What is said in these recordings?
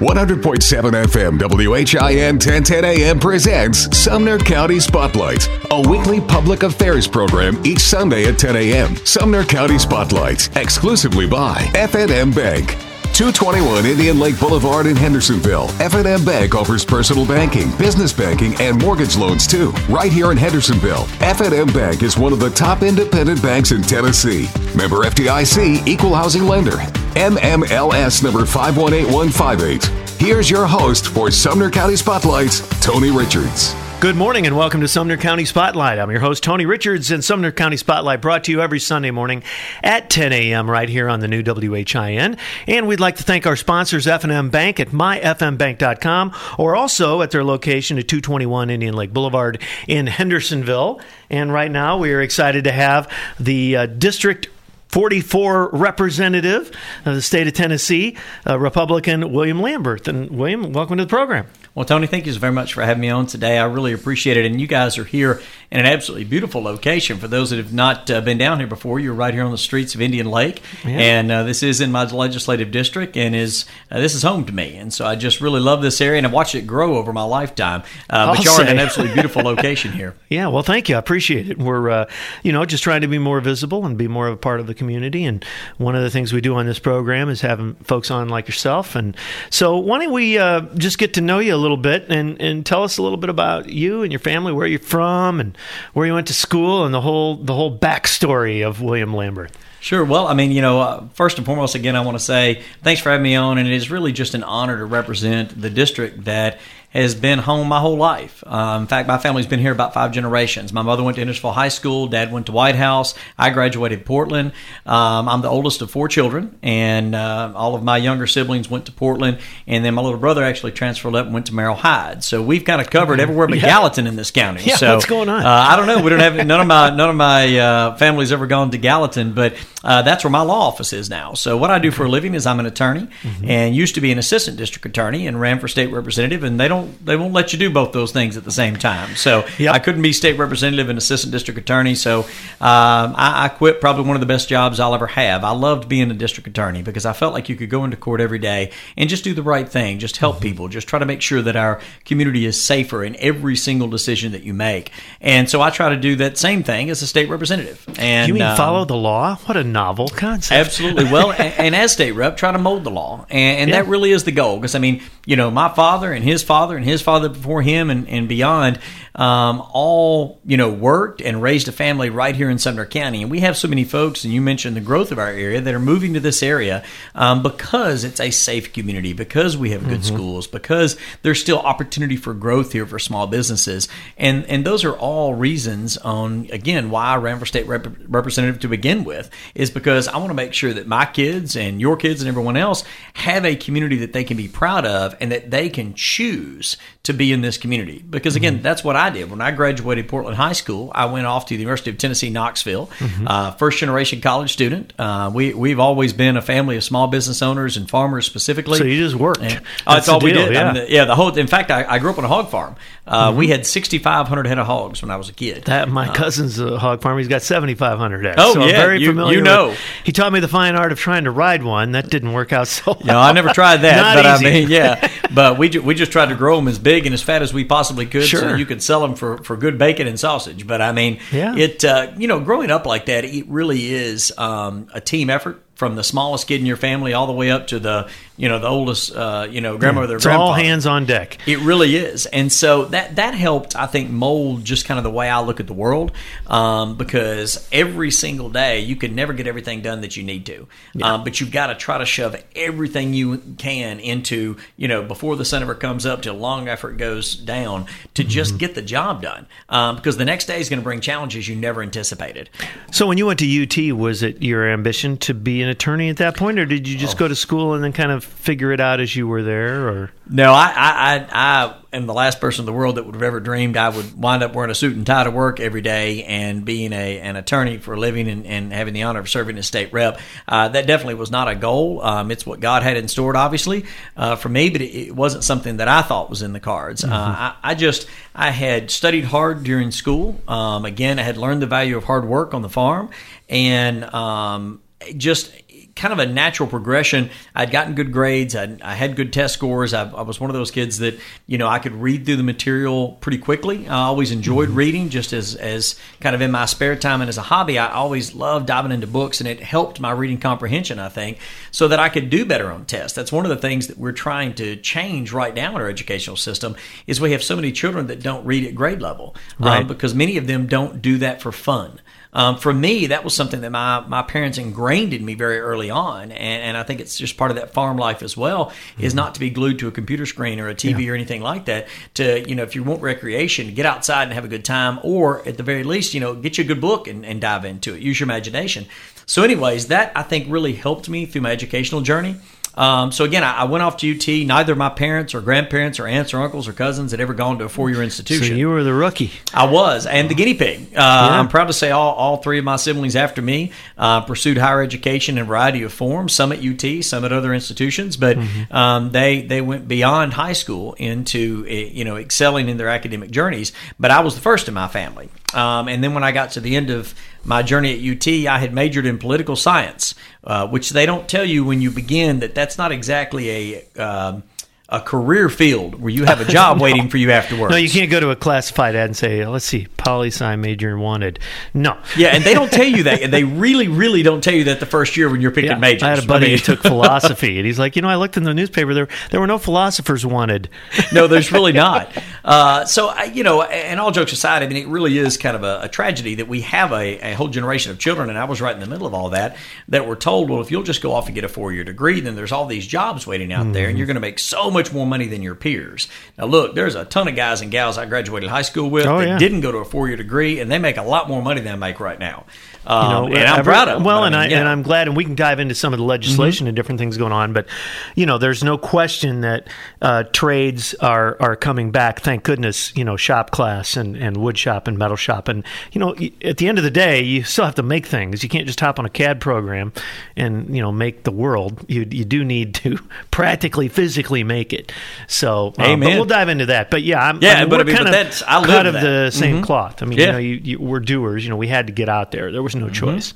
100.7 FM WHIN 1010 AM presents Sumner County Spotlight, a weekly public affairs program each Sunday at 10 a.m. Sumner County Spotlight, exclusively by FNM Bank. 221 Indian Lake Boulevard in Hendersonville. FNM Bank offers personal banking, business banking, and mortgage loans too. Right here in Hendersonville. FNM Bank is one of the top independent banks in Tennessee. Member FDIC, equal housing lender. NMLS number 518158. Here's your host for Sumner County Spotlights, Tony Richards. Good morning and welcome to Sumner County Spotlight. I'm your host, Tony Richards, and Sumner County Spotlight brought to you every Sunday morning at 10 a.m. right here on the new WHIN. And we'd like to thank our sponsors, F&M Bank at myfmbank.com or also at their location at 221 Indian Lake Boulevard in Hendersonville. And right now we are excited to have the uh, district 44 representative of the state of Tennessee, uh, Republican William Lamberth. And William, welcome to the program. Well, Tony, thank you very much for having me on today. I really appreciate it. And you guys are here in an absolutely beautiful location. For those that have not uh, been down here before, you're right here on the streets of Indian Lake, yeah. and uh, this is in my legislative district, and is uh, this is home to me. And so I just really love this area, and I've watched it grow over my lifetime. Uh, but you're in an absolutely beautiful location here. Yeah, well, thank you. I appreciate it. We're uh, you know just trying to be more visible and be more of a part of the community. And one of the things we do on this program is having folks on like yourself. And so why don't we uh, just get to know you a little bit and and tell us a little bit about you and your family, where you're from, and where you went to school and the whole the whole backstory of William Lamberth. Sure. Well, I mean, you know, uh, first and foremost, again, I want to say thanks for having me on, and it is really just an honor to represent the district that has been home my whole life. Uh, in fact, my family's been here about five generations. My mother went to Hendersonville High School. Dad went to White House. I graduated Portland. Um, I'm the oldest of four children, and uh, all of my younger siblings went to Portland. And then my little brother actually transferred up and went to Merrol Hyde. So we've kind of covered everywhere but yeah. Gallatin in this county. Yeah, so, what's going on? Uh, I don't know. We don't have none of my none of my uh, family's ever gone to Gallatin, but uh, that's where my law office is now. So what I do for a living is I'm an attorney, mm-hmm. and used to be an assistant district attorney, and ran for state representative. And they don't they won't let you do both those things at the same time. So yep. I couldn't be state representative and assistant district attorney. So um, I, I, quit probably one of the best jobs I'll ever have. I loved being a district attorney because I felt like you could go into court every day and just do the right thing, just help mm-hmm. people, just try to make sure that our community is safer in every single decision that you make. And so I try to do that same thing as a state representative. And you mean um, follow the law? What a novel concept! Absolutely. Well, and, and, as state rep, try to mold the law, and, and yeah. that really is the goal. Because I mean, you know, my father and his father and his father before him and, and beyond um, all you know worked and raised a family right here in Sumner County, and we have so many folks. And you mentioned the growth of our area that are moving to this area um, because it's a safe community, because we have good mm-hmm. schools, because there's still opportunity for growth here for small businesses, and and those are all reasons on again why I ran for state rep- representative to begin with is because I want to make sure that my kids and your kids and everyone else have a community that they can be proud of and that they can choose to be in this community because again mm-hmm. that's what I I did. When I graduated Portland High School, I went off to the University of Tennessee, Knoxville, mm-hmm. uh, first generation college student. Uh, we, we've always been a family of small business owners and farmers specifically. So you just worked. And, uh, that's all we did. Yeah. I mean, the, yeah, the whole, in fact, I, I, grew up on a hog farm. Uh, mm-hmm. We had 6,500 head of hogs when I was a kid. That My uh, cousin's a hog farmer. He's got 7,500 heads. Oh, so yeah. I'm very you, familiar you know. With, he taught me the fine art of trying to ride one. That didn't work out so well. No, I never tried that. but easy. I mean, yeah. But we, ju- we just tried to grow them as big and as fat as we possibly could sure. so you could sell them for, for good bacon and sausage. But I mean, yeah. it uh, you know, growing up like that, it really is um, a team effort from the smallest kid in your family all the way up to the you know the oldest uh, you know grandmother. It's all hands on deck. It really is, and so that that helped I think mold just kind of the way I look at the world um, because every single day you can never get everything done that you need to, yeah. um, but you've got to try to shove everything you can into you know before the sun ever comes up till long after it goes down to mm-hmm. just get the job done um, because the next day is going to bring challenges you never anticipated. So when you went to UT, was it your ambition to be an attorney at that point, or did you just oh. go to school and then kind of figure it out as you were there? Or no, I, I, I, am the last person in the world that would have ever dreamed I would wind up wearing a suit and tie to work every day and being a an attorney for a living and, and having the honor of serving as state rep. Uh, that definitely was not a goal. Um, it's what God had in store, obviously, uh, for me, but it, it, wasn't something that I thought was in the cards. Uh, mm-hmm. Uh, I, I, just I had studied hard during school. Um, again, I had learned the value of hard work on the farm, and um, just kind of a natural progression. I'd gotten good grades. I, I had good test scores. I, I, was one of those kids that you know I could read through the material pretty quickly. I always enjoyed mm-hmm. reading, just as as kind of in my spare time and as a hobby. I always loved diving into books, and it helped my reading comprehension. I think so that I could do better on tests. That's one of the things that we're trying to change right now in our educational system. Is we have so many children that don't read at grade level, um, right? Um, because many of them don't do that for fun. Um, for me, that was something that my, my parents ingrained in me very early on, and, and I think it's just part of that farm life as well. Mm-hmm. Is not to be glued to a computer screen or a TV yeah. or anything like that. To you know, if you want recreation, get outside and have a good time, or at the very least, you know, get you a good book and, and dive into it. Use your imagination. So, anyways, that I think really helped me through my educational journey. Um, so again, I, I, went off to UT. Neither my parents or grandparents or aunts or uncles or cousins had ever gone to a four year institution. So you were the rookie. I was, and the guinea pig. Uh, yeah. I'm proud to say all, all three of my siblings after me uh, pursued higher education in a variety of forms. Some at UT, some at other institutions, but mm-hmm. um, they they went beyond high school into eh, you know excelling in their academic journeys. But I was the first in my family. Um, and then when I got to the end of my journey at UT, I had majored in political science, uh, which they don't tell you when you begin that that's not exactly a um, a career field where you have a job no. waiting for you afterwards. No, you can't go to a classified ad and say, "Let's see, poli sci major wanted." No. Yeah, and they don't tell you that, and they really, really don't tell you that the first year when you're picking yeah, majors. I had a buddy I mean, who took philosophy, and he's like, "You know, I looked in the newspaper there there were no philosophers wanted." no, there's really not. Uh, so, I, you know, and all jokes aside, I mean, it really is kind of a, a tragedy that we have a, a, whole generation of children, and I was right in the middle of all that, that were told, "Well, if you'll just go off and get a four year degree, then there's all these jobs waiting out mm-hmm. there, and you're going to make so much more money than your peers. Now, look, there's a ton of guys and gals I graduated high school with oh, that yeah. didn't go to a four year degree, and they make a lot more money than I make right now. Um, you know, and I'm proud of them. Well, and I, yeah. and I'm glad, and we can dive into some of the legislation mm-hmm. and different things going on. But you know, there's no question that uh, trades are are coming back. Thank goodness. You know, shop class and and wood shop and metal shop, and you know, at the end of the day, you still have to make things. You can't just hop on a CAD program and you know make the world. You you do need to practically, physically make it. So, um, but we'll dive into that. But yeah, I'm, yeah, I mean, but I mean, kind of cut of that. the same mm-hmm. cloth. I mean, yeah. you know, you, you, we're doers. You know, we had to get out there. There was no mm-hmm. choice.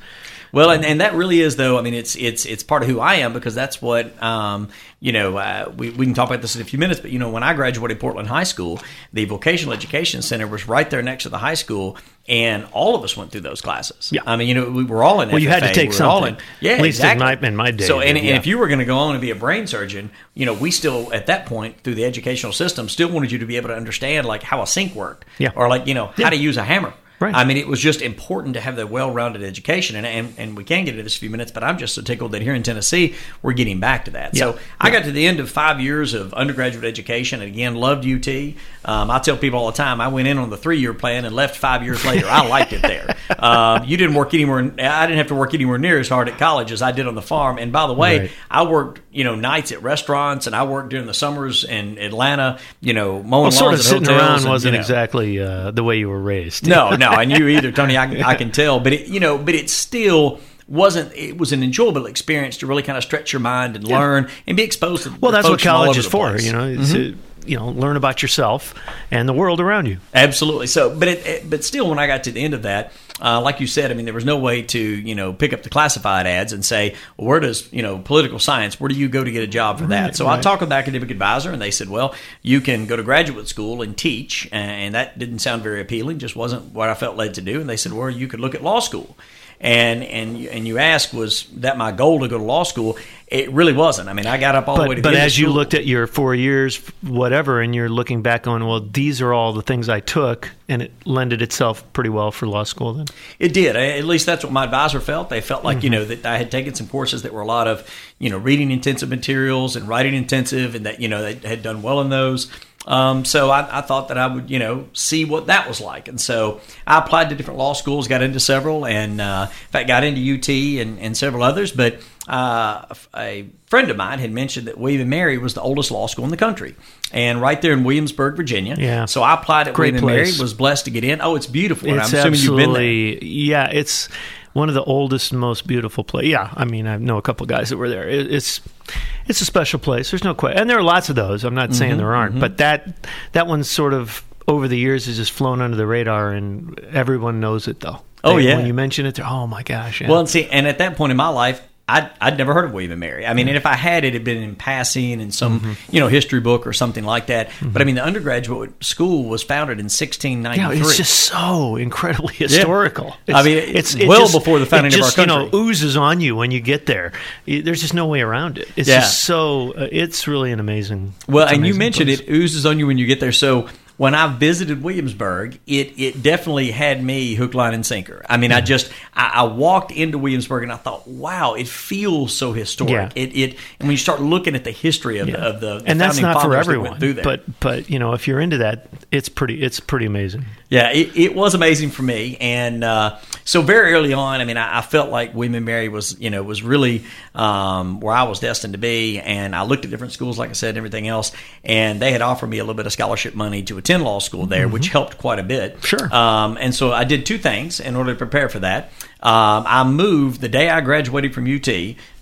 Well, and, and that really is though. I mean, it's it's it's part of who I am because that's what um, you know. Uh, we we can talk about this in a few minutes, but you know, when I graduated Portland High School, the vocational education center was right there next to the high school, and all of us went through those classes. Yeah, I mean, you know, we were all in. Well, FFA. you had to take we something. In, yeah, at least exactly. in my in my day. So, and, yeah. and if you were going to go on and be a brain surgeon, you know, we still at that point through the educational system still wanted you to be able to understand like how a sink worked. Yeah, or like you know yeah. how to use a hammer. Right. I mean, it was just important to have the well-rounded education, and, and and we can get into this in a few minutes. But I'm just so tickled that here in Tennessee we're getting back to that. So I got to the end of five years of undergraduate education, and again loved UT. Um, I tell people all the time I went in on the three-year plan and left five years later. I liked it there. Um, you didn't work anywhere. I didn't have to work anywhere near as hard at college as I did on the farm. And by the way, right. I worked you know nights at restaurants, and I worked during the summers in Atlanta. You know, mowing well, sort of sitting around wasn't you know, exactly uh, the way you were raised. No, no, and you either, Tony. I, I can tell, but it, you know, but it still wasn't it was an enjoyable experience to really kind of stretch your mind and learn and be exposed to well that's what college is for place. you know mm-hmm. to you know learn about yourself and the world around you absolutely so but it, it, but still when i got to the end of that uh, like you said i mean there was no way to you know pick up the classified ads and say well, where does you know political science where do you go to get a job for that so right. i talked with the academic advisor and they said well you can go to graduate school and teach and that didn't sound very appealing just wasn't what i felt led to do and they said well you could look at law school and and and you asked was that my goal to go to law school? It really wasn't. I mean i got up all but, the way to but as you looked at your four years whatever and you're looking back on well these are all the things i took and it lended itself pretty well for law school then. It did. At least that's what my advisor felt. They felt like mm-hmm. you know that i had taken some courses that were a lot of you know reading intensive materials and writing intensive and that you know they had done well in those um, so I, I, thought that I would, you know, see what that was like, and so I applied to different law schools, got into several, and uh, in fact got into UT and, and several others. But uh, a friend of mine had mentioned that William and Mary was the oldest law school in the country, and right there in Williamsburg, Virginia. Yeah. So I applied at Great William and. Mary, was blessed to get in. Oh, it's beautiful. it's I'm assuming absolutely, you've been there. Yeah, it's one of the oldest, most beautiful place. Yeah, I mean, I know a couple guys that were there. It, it's it's a special place. There's no question, and there are lots of those. I'm not saying Mhm, there aren't, mhm. but that that one's sort of over the years has just flown under the radar, and everyone knows it though. Oh, They- yeah. when you mention it, oh my gosh. Yeah. Well, and see, and at that point in my life, I'd, I'd never heard of William and Mary. I mean, and if I had, it had been in passing in some Mm-hmm. you know history book or something like that. But I mean, the undergraduate school was founded in 1693. Yeah, it's just so incredibly historical. I mean, it's well before the founding it of our just, You know, country. oozes on you when you get there. There's just no way around it. It's Yeah. just so. Uh, it's really an amazing. Well, it's and you mentioned place. it oozes on you when you get there. So when I visited Williamsburg, it it definitely had me hook, line, and sinker. I mean, I mm-hmm. just I, I walked into Williamsburg and I thought, wow, it feels so historic. Yeah. It it and when you start looking at the history of, the, of the, the and that's not for that everyone. there. But but you know, if you're into that, it's pretty. It's pretty amazing. Yeah, it, it was amazing for me, and uh, so very early on, I mean, I, I felt like William Mary was, you know, was really um, where I was destined to be, and I looked at different schools, like I said, and everything else, and they had offered me a little bit of scholarship money to attend law school there, which helped quite a bit. Mm-hmm. Sure. Um, and so I did two things in order to prepare for that. Um, I moved the day I graduated from UT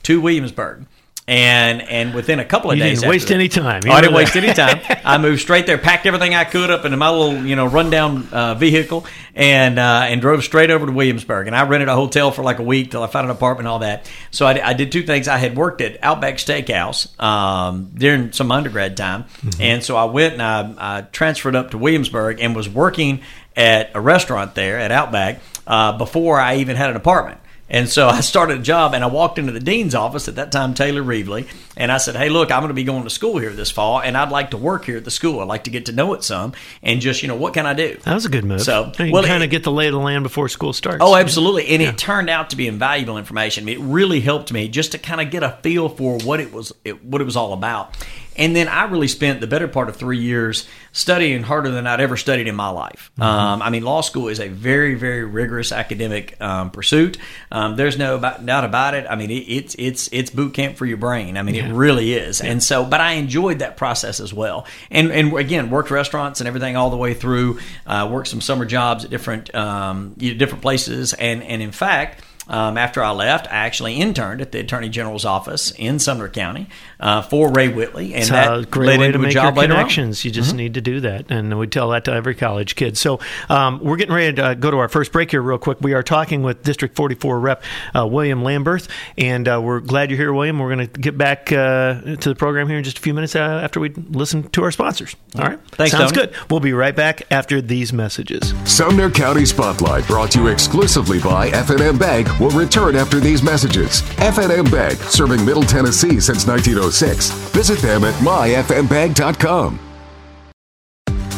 to Williamsburg. And and within a couple of You days, didn't waste that- any time. You Oh, I didn't were waste any time. I moved straight there, packed everything I could up into my little, you know, rundown uh, vehicle, and uh, and drove straight over to Williamsburg. And I rented a hotel for like a week till I found an apartment and all that. So I, I did two things. I had worked at Outback Steakhouse um, during some undergrad time, and so I went and I, I transferred up to Williamsburg and was working at a restaurant there at Outback uh, before I even had an apartment. And so I started a job and I walked into the dean's office at that time, Taylor Reveley, and I said, Hey, look, I'm going to be going to school here this fall and I'd like to work here at the school. I'd like to get to know it some and just, you know, what can I do? That was a good move. So, you well, kind of get the lay of the land before school starts. Oh, absolutely. And it turned out to be invaluable information. It really helped me just to kind of get a feel for what it was it, what it was all about. And then I really spent the better part of three years studying harder than I'd ever studied in my life. Um, I mean, law school is a very, very rigorous academic um, pursuit. Um, there's no doubt about it. I mean, it, it's it's it's boot camp for your brain. I mean, it really is. And so, but I enjoyed that process as well. And and again, worked restaurants and everything all the way through. Uh, worked some summer jobs at different um, you know, different places. And and in fact. Um, after I left, I actually interned at the Attorney General's office in Sumner County uh, for Ray Whitley, and It's that a great led way into to a make your job later on. Mm-hmm. connections. You just need to do that, and we tell that to every college kid. So um, we're getting ready to uh, go to our first break here, real quick. We are talking with District 44 Rep uh, William Lamberth, and uh, we're glad you're here, William. We're going to get back uh, to the program here in just a few minutes uh, after we listen to our sponsors. All right, Thanks, sounds Tony. good. We'll be right back after these messages. Sumner County Spotlight, brought to you exclusively by FNM Bank, will return after these messages. FNM Bank, serving Middle Tennessee since 1906. Visit them at myfnbank.com.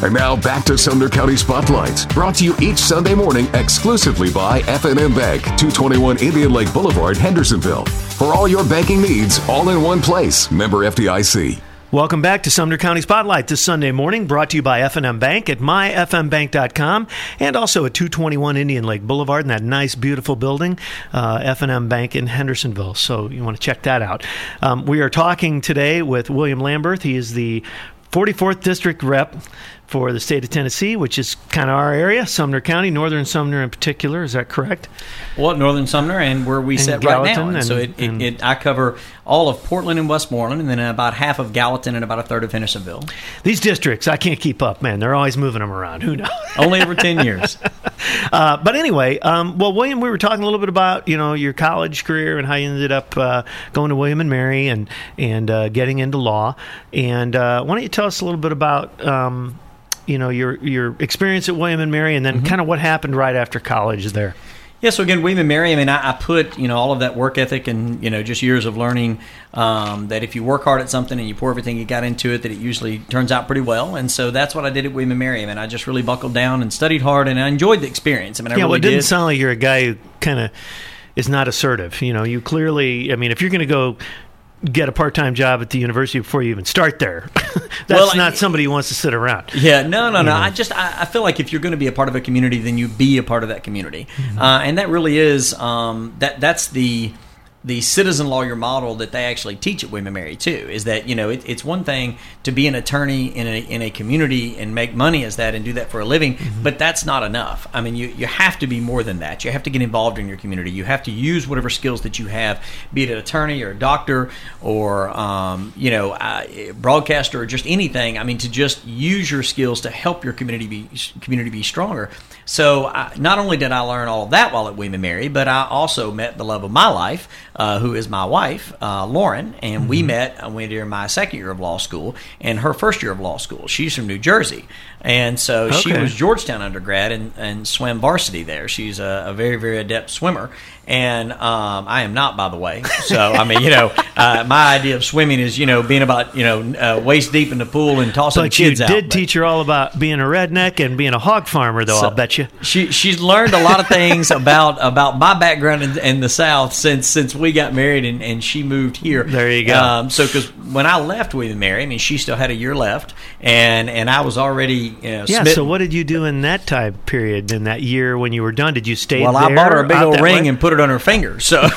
And now back to Sumner County Spotlights, brought to you each Sunday morning exclusively by FNM Bank, 221 Indian Lake Boulevard, Hendersonville. For all your banking needs, all in one place. Member FDIC. Welcome back to Sumner County Spotlight this Sunday morning, brought to you by FNM Bank at myfmbank.com and also at 221 Indian Lake Boulevard in that nice, beautiful building, uh, FNM Bank in Hendersonville. So you want to check that out. Um, we are talking today with William Lamberth. He is the 44th District Rep for the state of Tennessee, which is kind of our area, Sumner County, Northern Sumner in particular. Is that correct? Well, Northern Sumner, and where we And sit right now. Gallatin And so and- it, and- it, it, I cover all of Portland and Westmoreland, and then about half of Gallatin and about a third of Hendersonville. These districts, I can't keep up, man. They're always moving them around. Who knows? Only every 10 years. Uh, but anyway, um, well, William, we were talking a little bit about you know your college career and how you ended up uh, going to William and Mary and and uh, getting into law. And uh, why don't you tell us a little bit about um, you know your your experience at William and Mary, and then kind of what happened right after college there. Yeah, so again, William and Mary. I mean, I, I put you know all of that work ethic and you know just years of learning um, that if you work hard at something and you pour everything you got into it, that it usually turns out pretty well. And so that's what I did at William and Mary. I mean, I just really buckled down and studied hard, and I enjoyed the experience. I mean, I yeah, really well, it didn't did. sound like you're a guy who kind of is not assertive. You know, you clearly. I mean, if you're going to go get a part-time job at the university before you even start there, that's Well, not somebody who wants to sit around. Yeah, no, no, no. I just I, I feel like if you're going to be a part of a community, then you be a part of that community, uh, and that really is um, that that's the the citizen lawyer model that they actually teach at William and Mary too. Is that you know it, it's one thing to be an attorney in a in a community and make money as that and do that for a living, but that's not enough. I mean, you you have to be more than that. You have to get involved in your community. You have to use whatever skills that you have, be it an attorney or a doctor or um, you know uh, broadcaster or just anything. I mean, to just use your skills to help your community be community be stronger. So I, not only did I learn all of that while at William and Mary, but I also met the love of my life uh, who is my wife, uh, Lauren, and we met when during my second year of law school and her first year of law school. She's from New Jersey, and so she was Georgetown undergrad and, and swam varsity there. She's a, a very very adept swimmer, and um, I am not, by the way. So I mean, you know, uh, my idea of swimming is you know being about you know uh, waist deep in the pool and tossing But kids out. did teach her all about being a redneck and being a hog farmer, though. So- I'll bet you. She she's learned a lot of things about about my background in, in the South since since we got married and, and she moved here. There you go. Um, so because when I left with Mary, I mean she still had a year left, and and I was already you know, Yeah. smitten. So what did you do in that time period? In that year when you were done, did you stay? Well, I bought her a big old ring way? and put it on her finger. So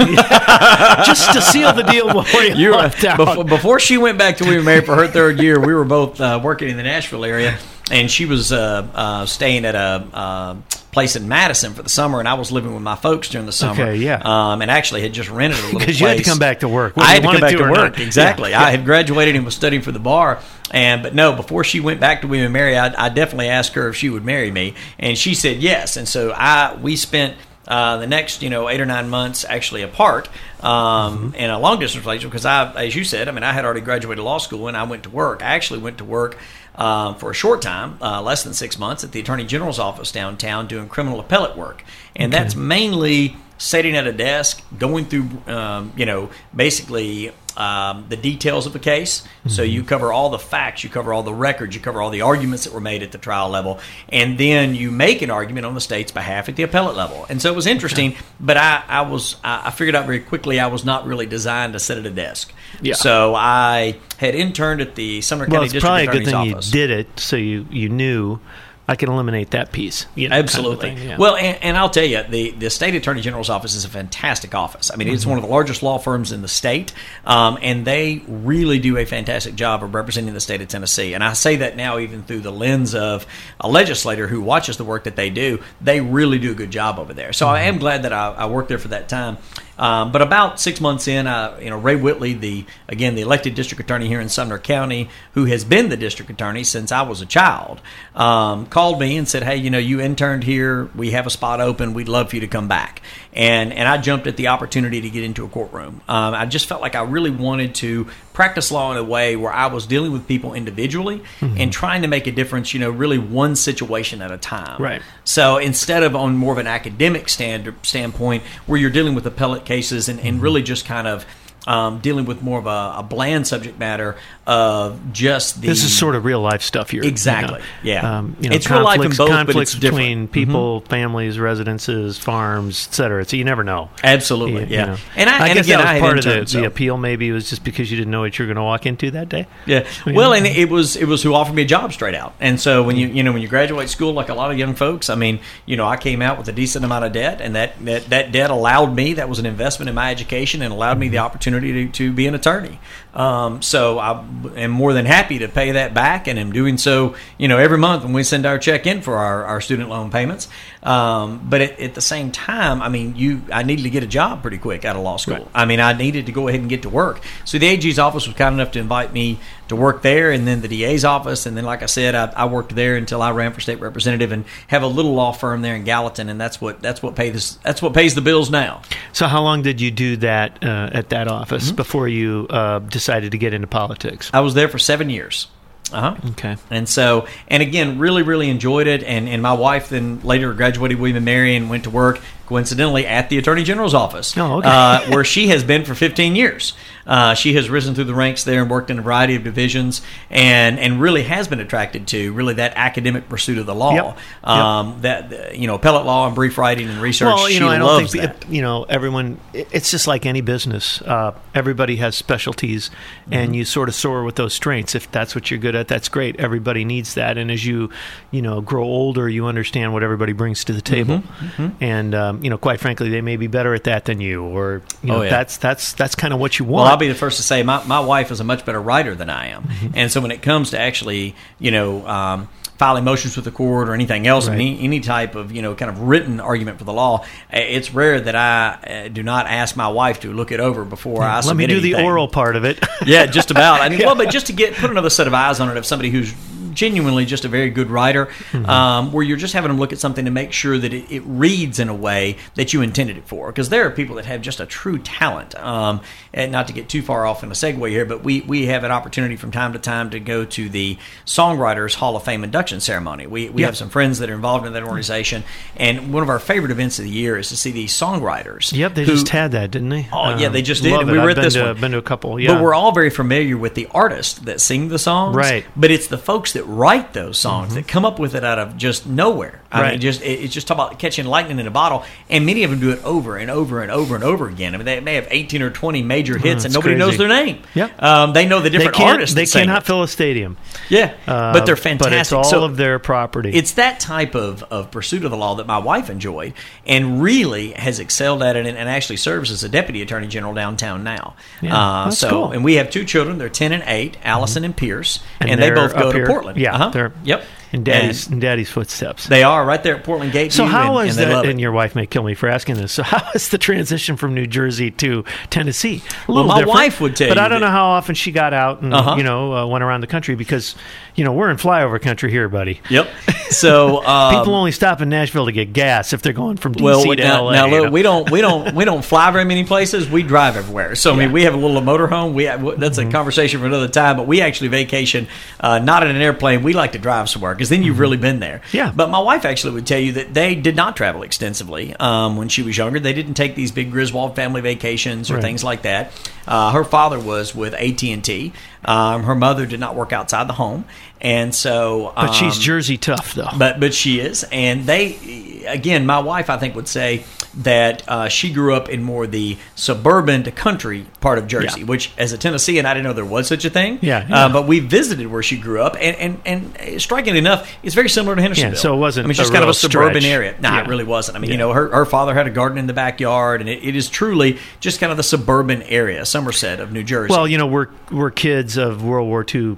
just to seal the deal before you, you left out. before, before she went back to William and Mary for her third year, we were both uh, working in the Nashville area, and she was uh, uh, staying at a. Uh, place in Madison for the summer, and I was living with my folks during the summer. Okay, yeah. Um, and actually had just rented a little place. because you had to come back to work. I had to come back to or work. not. Exactly. Yeah, I had graduated and was studying for the bar. And but no, before she went back to William and Mary, I, I definitely asked her if she would marry me, and she said yes. And so I we spent. Uh, the next, you know, eight or nine months actually apart um, Mm-hmm. in a long distance relationship because I, as you said, I mean, I had already graduated law school and I went to work. I actually went to work um, for a short time, uh, less than six months, at the Attorney General's office downtown doing criminal appellate work, and that's mainly sitting at a desk, going through, um, you know, basically um, the details of a case. So you cover all the facts, you cover all the records, you cover all the arguments that were made at the trial level, and then you make an argument on the state's behalf at the appellate level. And so it was interesting, but I, I was I figured out very quickly I was not really designed to sit at a desk. Yeah. So I had interned at the Sumner Well, County it's District probably a good Attorney's thing office. you did it, so you you knew I can eliminate that piece. You know, kind of Absolutely. thing, yeah. Well, and, and I'll tell you, the, the state attorney general's office is a fantastic office. I mean, Mm-hmm. it's one of the largest law firms in the state, um, and they really do a fantastic job of representing the state of Tennessee. And I say that now, even through the lens of a legislator who watches the work that they do. They really do a good job over there. So I Mm-hmm. am glad that I, I worked there for that time. Um, but about six months in, I, you know, Ray Whitley, the again the elected district attorney here in Sumner County, who has been the district attorney since I was a child, um, called me and said, "Hey, you know, you interned here. We have a spot open. We'd love for you to come back." And and I jumped at the opportunity to get into a courtroom. Um, I just felt like I really wanted to practice law in a way where I was dealing with people individually and trying to make a difference. You know, really one situation at a time. Right. So instead of on more of an academic stand, standpoint, where you're dealing with appellate cases and, and really just kind of um, dealing with more of a, a bland subject matter of just the This is sort of real life stuff here. Exactly. Yeah. Um, you know, It's real life in conflicts- both, but it's conflicts different. between people, families, residences, farms, etc. So you never know. absolutely You- yeah. you know. And I, and guess again, that was I part of the, so- the appeal. Maybe it was just because you didn't know what you were going to walk into that day. Yeah. Well, and it was it was who offered me a job straight out. And so when you you know when you graduate school, like a lot of young folks, I mean, you know, I came out with a decent amount of debt, and that that, that debt allowed me that was an investment in my education and allowed me the opportunity to, to be an attorney. Um, so I am more than happy to pay that back, and am doing so. You know, every month when we send our check in for our, our student loan payments. Um, but at, at the same time, I mean, you I needed to get a job pretty quick out of law school. Right. I mean, I needed to go ahead and get to work. So the AG's office was kind enough to invite me to work there, and then the DA's office, and then, like I said, I, I worked there until I ran for state representative, and have a little law firm there in Gallatin, and that's what that's what pays that's what pays the bills now. So how long did you do that uh, at that office Mm-hmm. before you uh, decided to get into politics? I was there for seven years. Uh huh. Okay. And so, and again, really, really enjoyed it. And, and my wife then later graduated William and Mary and went to work, coincidentally, at the Attorney General's office, Oh, okay. uh, where she has been for 15 years. Uh, she has risen through the ranks there and worked in a variety of divisions, and and really has been attracted to really that academic pursuit of the law, Yep. Yep. um, that you know, appellate law and brief writing and research. Well, you she know, I don't loves think that. you know everyone. It's just like any business. Uh, everybody has specialties, Mm-hmm. and you sort of soar with those strengths. If that's what you're good at, that's great. Everybody needs that, and as you, you know, grow older, you understand what everybody brings to the table, Mm-hmm. and um, you know, quite frankly, they may be better at that than you, or you know, Oh, yeah. that's that's that's kind of what you want. Well, I'll be the first to say my, my wife is a much better writer than I am, Mm-hmm. and so when it comes to actually, you know, um, filing motions with the court or anything else, Right. any, any type of you know kind of written argument for the law, it's rare that I uh, do not ask my wife to look it over before I say anything. Let me do the oral part of it. Yeah, just about. I mean, well, but just to get put another set of eyes on it of somebody who's genuinely just a very good writer, Mm-hmm. um, where you're just having them look at something to make sure that it, it reads in a way that you intended it for. Because there are people that have just a true talent. Um, and not to get too far off in a segue here, but we we have an opportunity from time to time to go to the Songwriters Hall of Fame induction ceremony. We we Yep. have some friends that are involved in that organization, and one of our favorite events of the year is to see these songwriters. Yep, they who- just had that, didn't they? Oh, yeah, Um, they just did, and it. we were I've at been this to, one. Been to a couple. Yeah, But we're all very familiar with the artists that sing the songs, Right. But it's the folks that write those songs that come up with it out of just nowhere. I Right. mean, just it- it's just talk about catching lightning in a bottle, and many of them do it over and over and over and over again. I mean, they may have eighteen or twenty major hits, and it's nobody knows their name. Yep. um, they know the they different can't. artists. They cannot it. fill a stadium. Yeah, Uh, but they're fantastic. But it's all So- of their property. it's that type of, of pursuit of the law that my wife enjoyed and really has excelled at it and, and actually serves as a deputy attorney general downtown now. Yeah, uh, so, cool. and we have two children. They're 10 and 8, Allison and Pierce, and, they they're both go to. Portland. Yeah, Uh-huh. they're Yep. In daddy's in daddy's footsteps. They are right there at Portland Gate. so how and, is and that? And your wife may kill me for asking this. So how was the transition from New Jersey to Tennessee? A Well, my different, wife would tell but you I don't that- know how often she got out and Uh-huh. you know uh, went around the country because you know we're in flyover country here, buddy. Yep. So um, People only stop in Nashville to get gas if they're going from DC Well, to now, LA. now you know? we don't we don't we don't fly very many places. We drive everywhere. So I mean, we have a little motorhome. We have, that's Mm-hmm. a conversation for another time. But we actually vacation uh, not in an airplane. We like to drive somewhere because then you've really been there. Mm-hmm. Yeah. But my wife actually would tell you that they did not travel extensively um, when she was younger. They didn't take these big Griswold family vacations or Right. things like that. Uh, her father was with AT and T. Um, her mother did not work outside the home, and so. but she's um, Jersey tough though. but but she is, and they again, my wife I think would say that uh, she grew up in more the suburban to country part of Jersey, Yeah. which as a Tennessean I didn't know there was such a thing. Yeah, yeah. Uh, but we visited where she grew up, and and and strikingly enough, it's very similar to Hendersonville. Yeah, so it wasn't I mean, just kind of a suburban stretch. area. Nah, Yeah. it really wasn't. I mean, you know, her her father had a garden in the backyard, and it, it is truly just kind of the suburban area, Somerset of New Jersey. Well, you know, we're we're kids of World War II,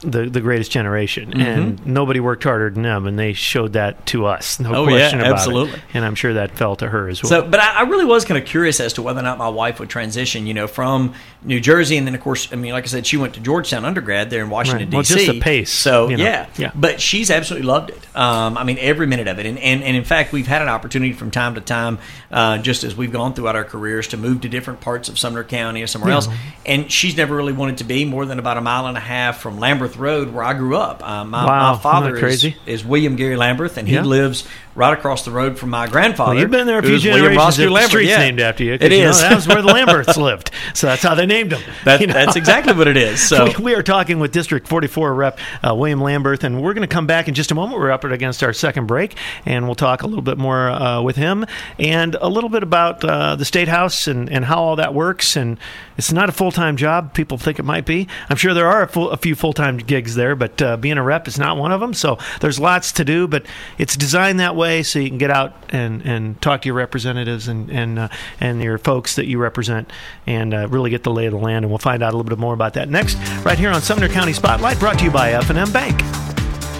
the the greatest generation, Mm-hmm. and nobody worked harder than them, and they showed that to us. No Oh, yeah, question about absolutely. it. And I'm sure that fell to her as well. So, but I, I really was kind of curious as to whether or not my wife would transition, you know, from New Jersey, and then of course, I mean, like I said, she went to Georgetown undergrad there in Washington Right. Well, D.C. just the pace, So you know. yeah, Yeah. But she's absolutely loved it. Um, I mean, every minute of it, and, and and in fact, we've had an opportunity from time to time, uh, just as we've gone throughout our careers, to move to different parts of Sumner County or somewhere Yeah. else, and she's never really wanted to be more than about a mile and a half from Lamberth Road, where I grew up. Uh, my, Wow, my father? Is, is William Gary Lamberth, and he Yeah. lives right across the road from my grandfather. Well, you've been there a few William generations. Roscoe street's yeah. named after you. It you know, is. that was where the Lamberths lived, so that's how they named them. That, you know? That's exactly what it is. So we, we are talking with District 44 Rep uh, William Lamberth, and we're going to come back in just a moment. We're up against our second break, and we'll talk a little bit more uh, with him and a little bit about uh, the State House and, and how all that works. And it's not a full time job. People think it might be. I'm sure there are a, full, a few full time gigs there, but uh, being a rep is not one of them. So there's lots to do, but it's designed that way so you can get out and, and talk to your representatives and and uh, and your folks that you represent and uh, really get the lay of the land. And we'll find out a little bit more about that next, right here on Sumner County Spotlight, brought to you by F&M Bank.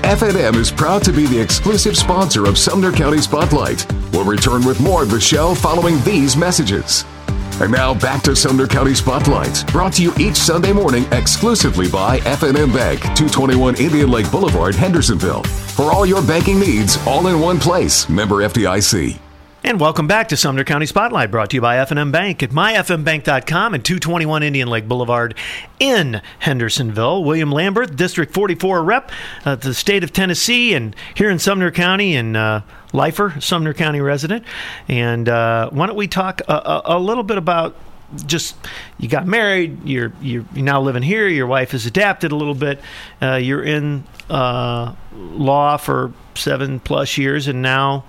FNM is proud to be the exclusive sponsor of Sumner County Spotlight. We'll return with more of the show following these messages. And now back to Sumner County Spotlights, brought to you each Sunday morning exclusively by FNM Bank, 221 Indian Lake Boulevard, Hendersonville. For all your banking needs, all in one place. Member FDIC. And welcome back to Sumner County Spotlight, brought to you by F&M Bank at myfmbank.com and 221 Indian Lake Boulevard in Hendersonville. William Lamberth, District 44 rep, uh, the state of Tennessee, and here in Sumner County, and uh, lifer, Sumner County resident. And uh, why don't we talk a, a, a little bit about just you got married, you're you're, you're now living here. Your wife has adapted a little bit. Uh, you're in uh, law for seven plus years, and now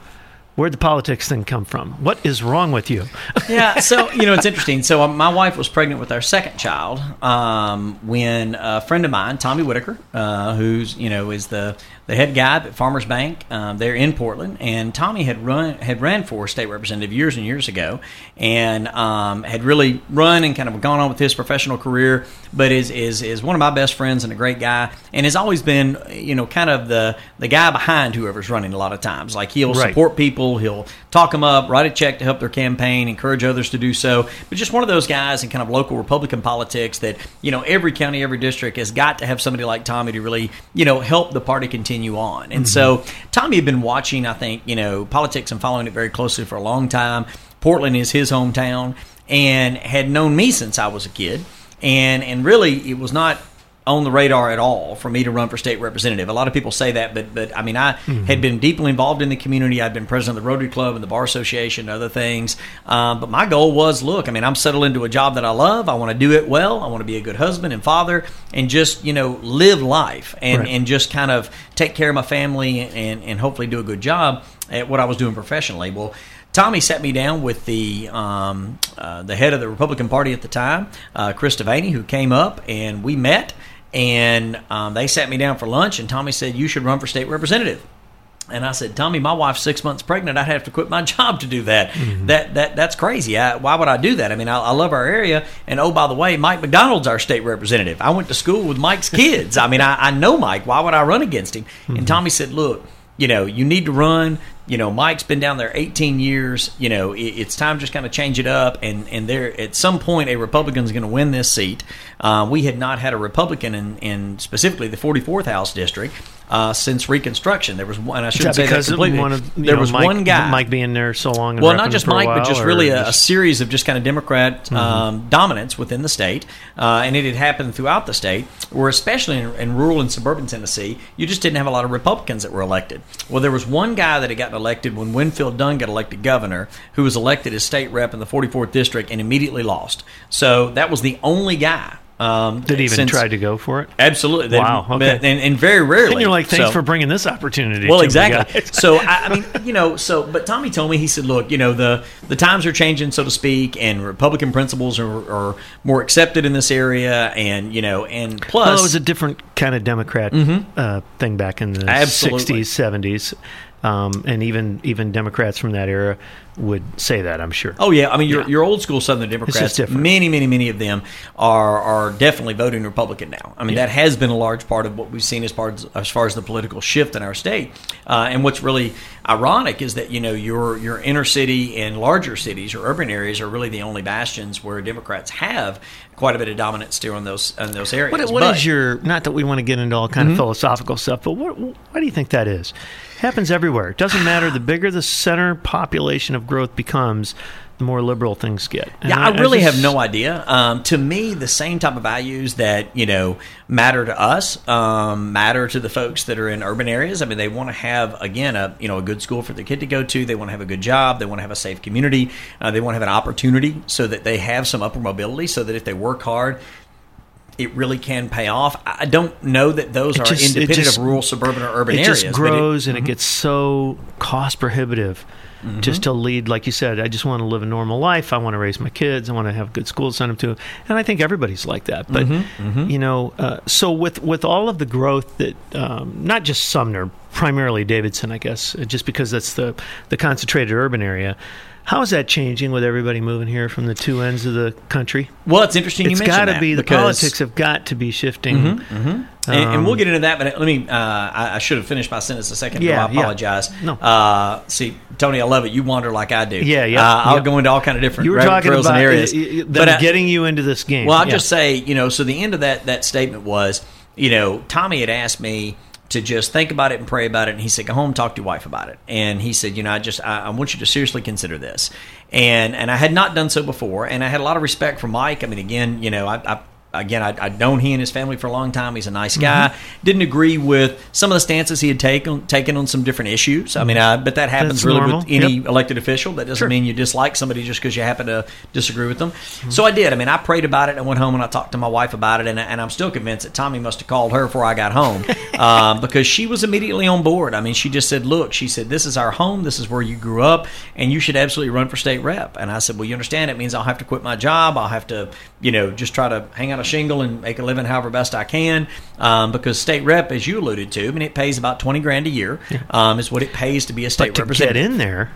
where'd the politics thing come from? What is wrong with you? yeah, so you know it's interesting. So um, my wife was pregnant with our second child um, when a friend of mine, Tommy Whitaker, uh, who's you know is the the head guy at Farmers Bank um, there in Portland, and Tommy had run had ran for state representative years and years ago, and um, had really run and kind of gone on with his professional career, but is is is one of my best friends and a great guy, and has always been you know kind of the the guy behind whoever's running a lot of times. Like he'll Right. support people people. He'll talk them up, write a check to help their campaign, encourage others to do so. But just one of those guys in kind of local Republican politics that you know every county, every district has got to have somebody like Tommy to really you know help the party continue on. And mm-hmm. so Tommy had been watching, I think, you know, politics and following it very closely for a long time. Portland is his hometown, and had known me since I was a kid. And and really, it was not on the radar at all for me to run for state representative. A lot of people say that, but but I mean, I Mm-hmm. had been deeply involved in the community. I'd been president of the Rotary Club and the Bar Association, and other things. Um, but my goal was, look, I mean, I'm settled into a job that I love. I want to do it well. I want to be a good husband and father, and just you know live life and Right. and just kind of take care of my family and and hopefully do a good job at what I was doing professionally. Well. Tommy sat me down with the um, uh, the head of the Republican Party at the time, uh, Chris Devaney, who came up and we met, and um, they sat me down for lunch. And Tommy said, "You should run for state representative." And I said, Tommy, my wife's six months pregnant. I'd have to quit my job to do that. That that that's crazy. I, why would I do that? I mean, I, I love our area. And oh, by the way, Mike McDonald's our state representative. I went to school with Mike's kids. I mean, I, I know Mike. Why would I run against him? And Tommy said, Look, you know, you need to run. You know, Mike's been down there 18 years. You know, it, it's time to just kind of change it up. And and there, at some point, a Republican's going to win this seat. Uh, we had not had a Republican in, in specifically the 44th House district uh, since Reconstruction. There was one. I shouldn't say that completely. one of there know, was Mike, one guy. Mike being there so long. and Well, not just Mike, but just really a, a series of just kind of Democrat um, dominance within the state, uh, and it had happened throughout the state. Where especially in, in rural and suburban Tennessee, you just didn't have a lot of Republicans that were elected. Well, there was one guy that had gotten elected when Winfield Dunn got elected governor, who was elected as state rep in the 44th district and immediately lost. So that was the only guy. Um, Did he even since- try to go for it? Absolutely. They- Wow, okay. And, and very rarely. And you're like, thanks So- for bringing this opportunity. well, exactly. so I, I mean, you know, so but Tommy told me he said, look, you know, the the times are changing, so to speak, and Republican principles are, are more accepted in this area, and you know, and plus, Well, it was a different kind of Democrat uh, thing back in the Mm-hmm. Absolutely. '60s, '70s, um, and even even Democrats from that era would say that. I'm sure. Oh yeah, I mean your Yeah. your old school Southern Democrats. Many, many, many of them are are definitely voting Republican now. I mean Yeah. that has been a large part of what we've seen as far as, as far as the political shift in our state. Uh, and what's really ironic is that you know your your inner city and larger cities or urban areas are really the only bastions where Democrats have quite a bit of dominance still in those in those areas. What, what But- is your? Not that we want to get into all kind Mm-hmm. of philosophical stuff, but what, why do you think that is? Happens everywhere. It doesn't matter. The bigger the center population of growth becomes, the more liberal things get. And Yeah, I really just- have no idea. Um, to me, the same type of values that you know matter to us um, matter to the folks that are in urban areas. I mean, they want to have again a you know a good school for their kid to go to. They want to have a good job. They want to have a safe community. Uh, they want to have an opportunity so that they have some upward mobility. So that if they work hard. It really can pay off. I don't know that those It are just- independent just- of rural, suburban, or urban it areas. just but it- Mm-hmm. grows and it gets so cost prohibitive just to lead like you said i just want to live a normal life i want to raise my kids i want to have good schools send them to and i think everybody's like that but Mm-hmm, you know uh, so with with all of the growth that um, not just sumner primarily davidson i guess just because that's the the concentrated urban area how is that changing with everybody moving here from the two ends of the country well, it's interesting it's you mentioned got to be the Mm-hmm, politics have got to be shifting and, and we'll Um, get into that. But let me. Uh, I, I should have finished my sentence a second ago. Yeah, I yeah. apologize. No. Uh, see, Tony, I love it. You wander like I do. Yeah, yeah, Uh, I'll yeah. go into all kind of different you were talking about and areas. them but I- getting you into this game well, I'll Yeah. just say, you know, so the end of that that statement was, you know, Tommy had asked me to just think about it and pray about it, and he said, "Go home, talk to your wife about it." And he said, "You know, I just I, I want you to seriously consider this." And and I had not done so before, and I had a lot of respect for Mike. I mean, again, you know, I. I Again, I, I'd known he and his family for a long time. He's a nice guy. Mm-hmm. Didn't agree with some of the stances he had taken taken on some different issues. I mean, I, but that happens That's really normal. with any Yep. elected official. That doesn't Sure. mean you dislike somebody just because you happen to disagree with them. So I did. I mean, I prayed about it. I went home and I talked to my wife about it, and, and I'm still convinced that Tommy must have called her before I got home um, because she was immediately on board. I mean, she just said, "Look," she said, "this is our home. This is where you grew up, and you should absolutely run for state rep." And I said, "Well, you understand? It means I'll have to quit my job. I'll have to, you know, just try to hang out a shingle and make a living however best I can um, because state rep, as you alluded to, I mean, it pays about twenty grand a year. Um, is what it pays to be a state but to get representative. in there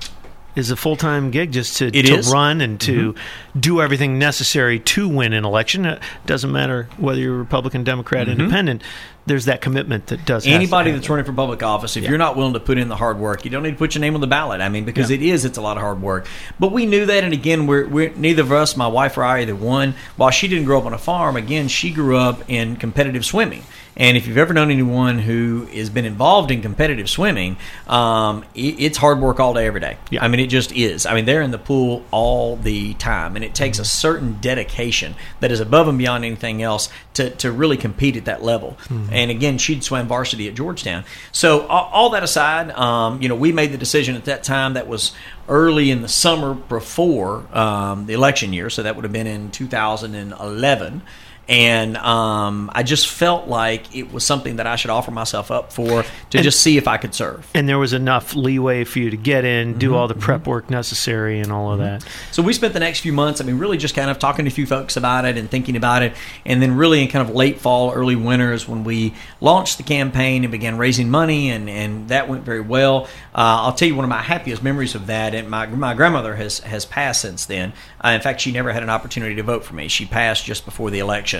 is a full time gig just to, to. Mm-hmm. run and to do everything necessary to win an election. It doesn't matter whether you're Republican, Democrat, Mm-hmm. Independent. There's that commitment that does. Anybody that's running for public office, if you're not willing to put in the hard work, you don't need to put your name on the ballot. I mean, because Yeah. it is, it's a lot of hard work. But we knew that, and again, we're, we're neither of us, my wife or I, either one. While she didn't grow up on a farm, again, she grew up in competitive swimming. And if you've ever known anyone who has been involved in competitive swimming, um, it, it's hard work all day, every day. Yeah. I mean, it just is. I mean, they're in the pool all the time, and it takes a certain dedication that is above and beyond anything else to, to really compete at that level. And again, she'd swam varsity at Georgetown. So all, all that aside, um, you know, we made the decision at that time that was early in the summer before um, the election year, so that would have been in 2011 and um, I just felt like it was something that I should offer myself up for to And- just see if I could serve. and there was enough leeway for you to get in, Mm-hmm. do all the prep work necessary, and all of that. So we spent the next few months, I mean, really just kind of talking to a few folks about it and thinking about it. And then, really, in kind of late fall, early winter is when we launched the campaign and began raising money, and, and that went very well. Uh, I'll tell you one of my happiest memories of that. And my, my grandmother has, has passed since then. Uh, in fact, she never had an opportunity to vote for me. She passed just before the election.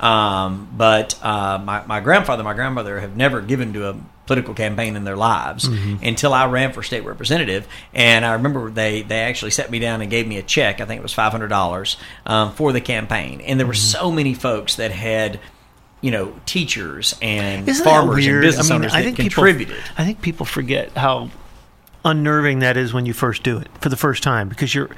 Um, but uh, my, my grandfather, my grandmother have never given to a political campaign in their lives until I ran for state representative. And I remember they, they actually set me down and gave me a check. I think it was five hundred dollars um, for the campaign. And there were so many folks that had, you know, teachers and Isn't farmers and business I mean, owners I that think contributed. People, I think people forget how unnerving that is when you first do it for the first time because you're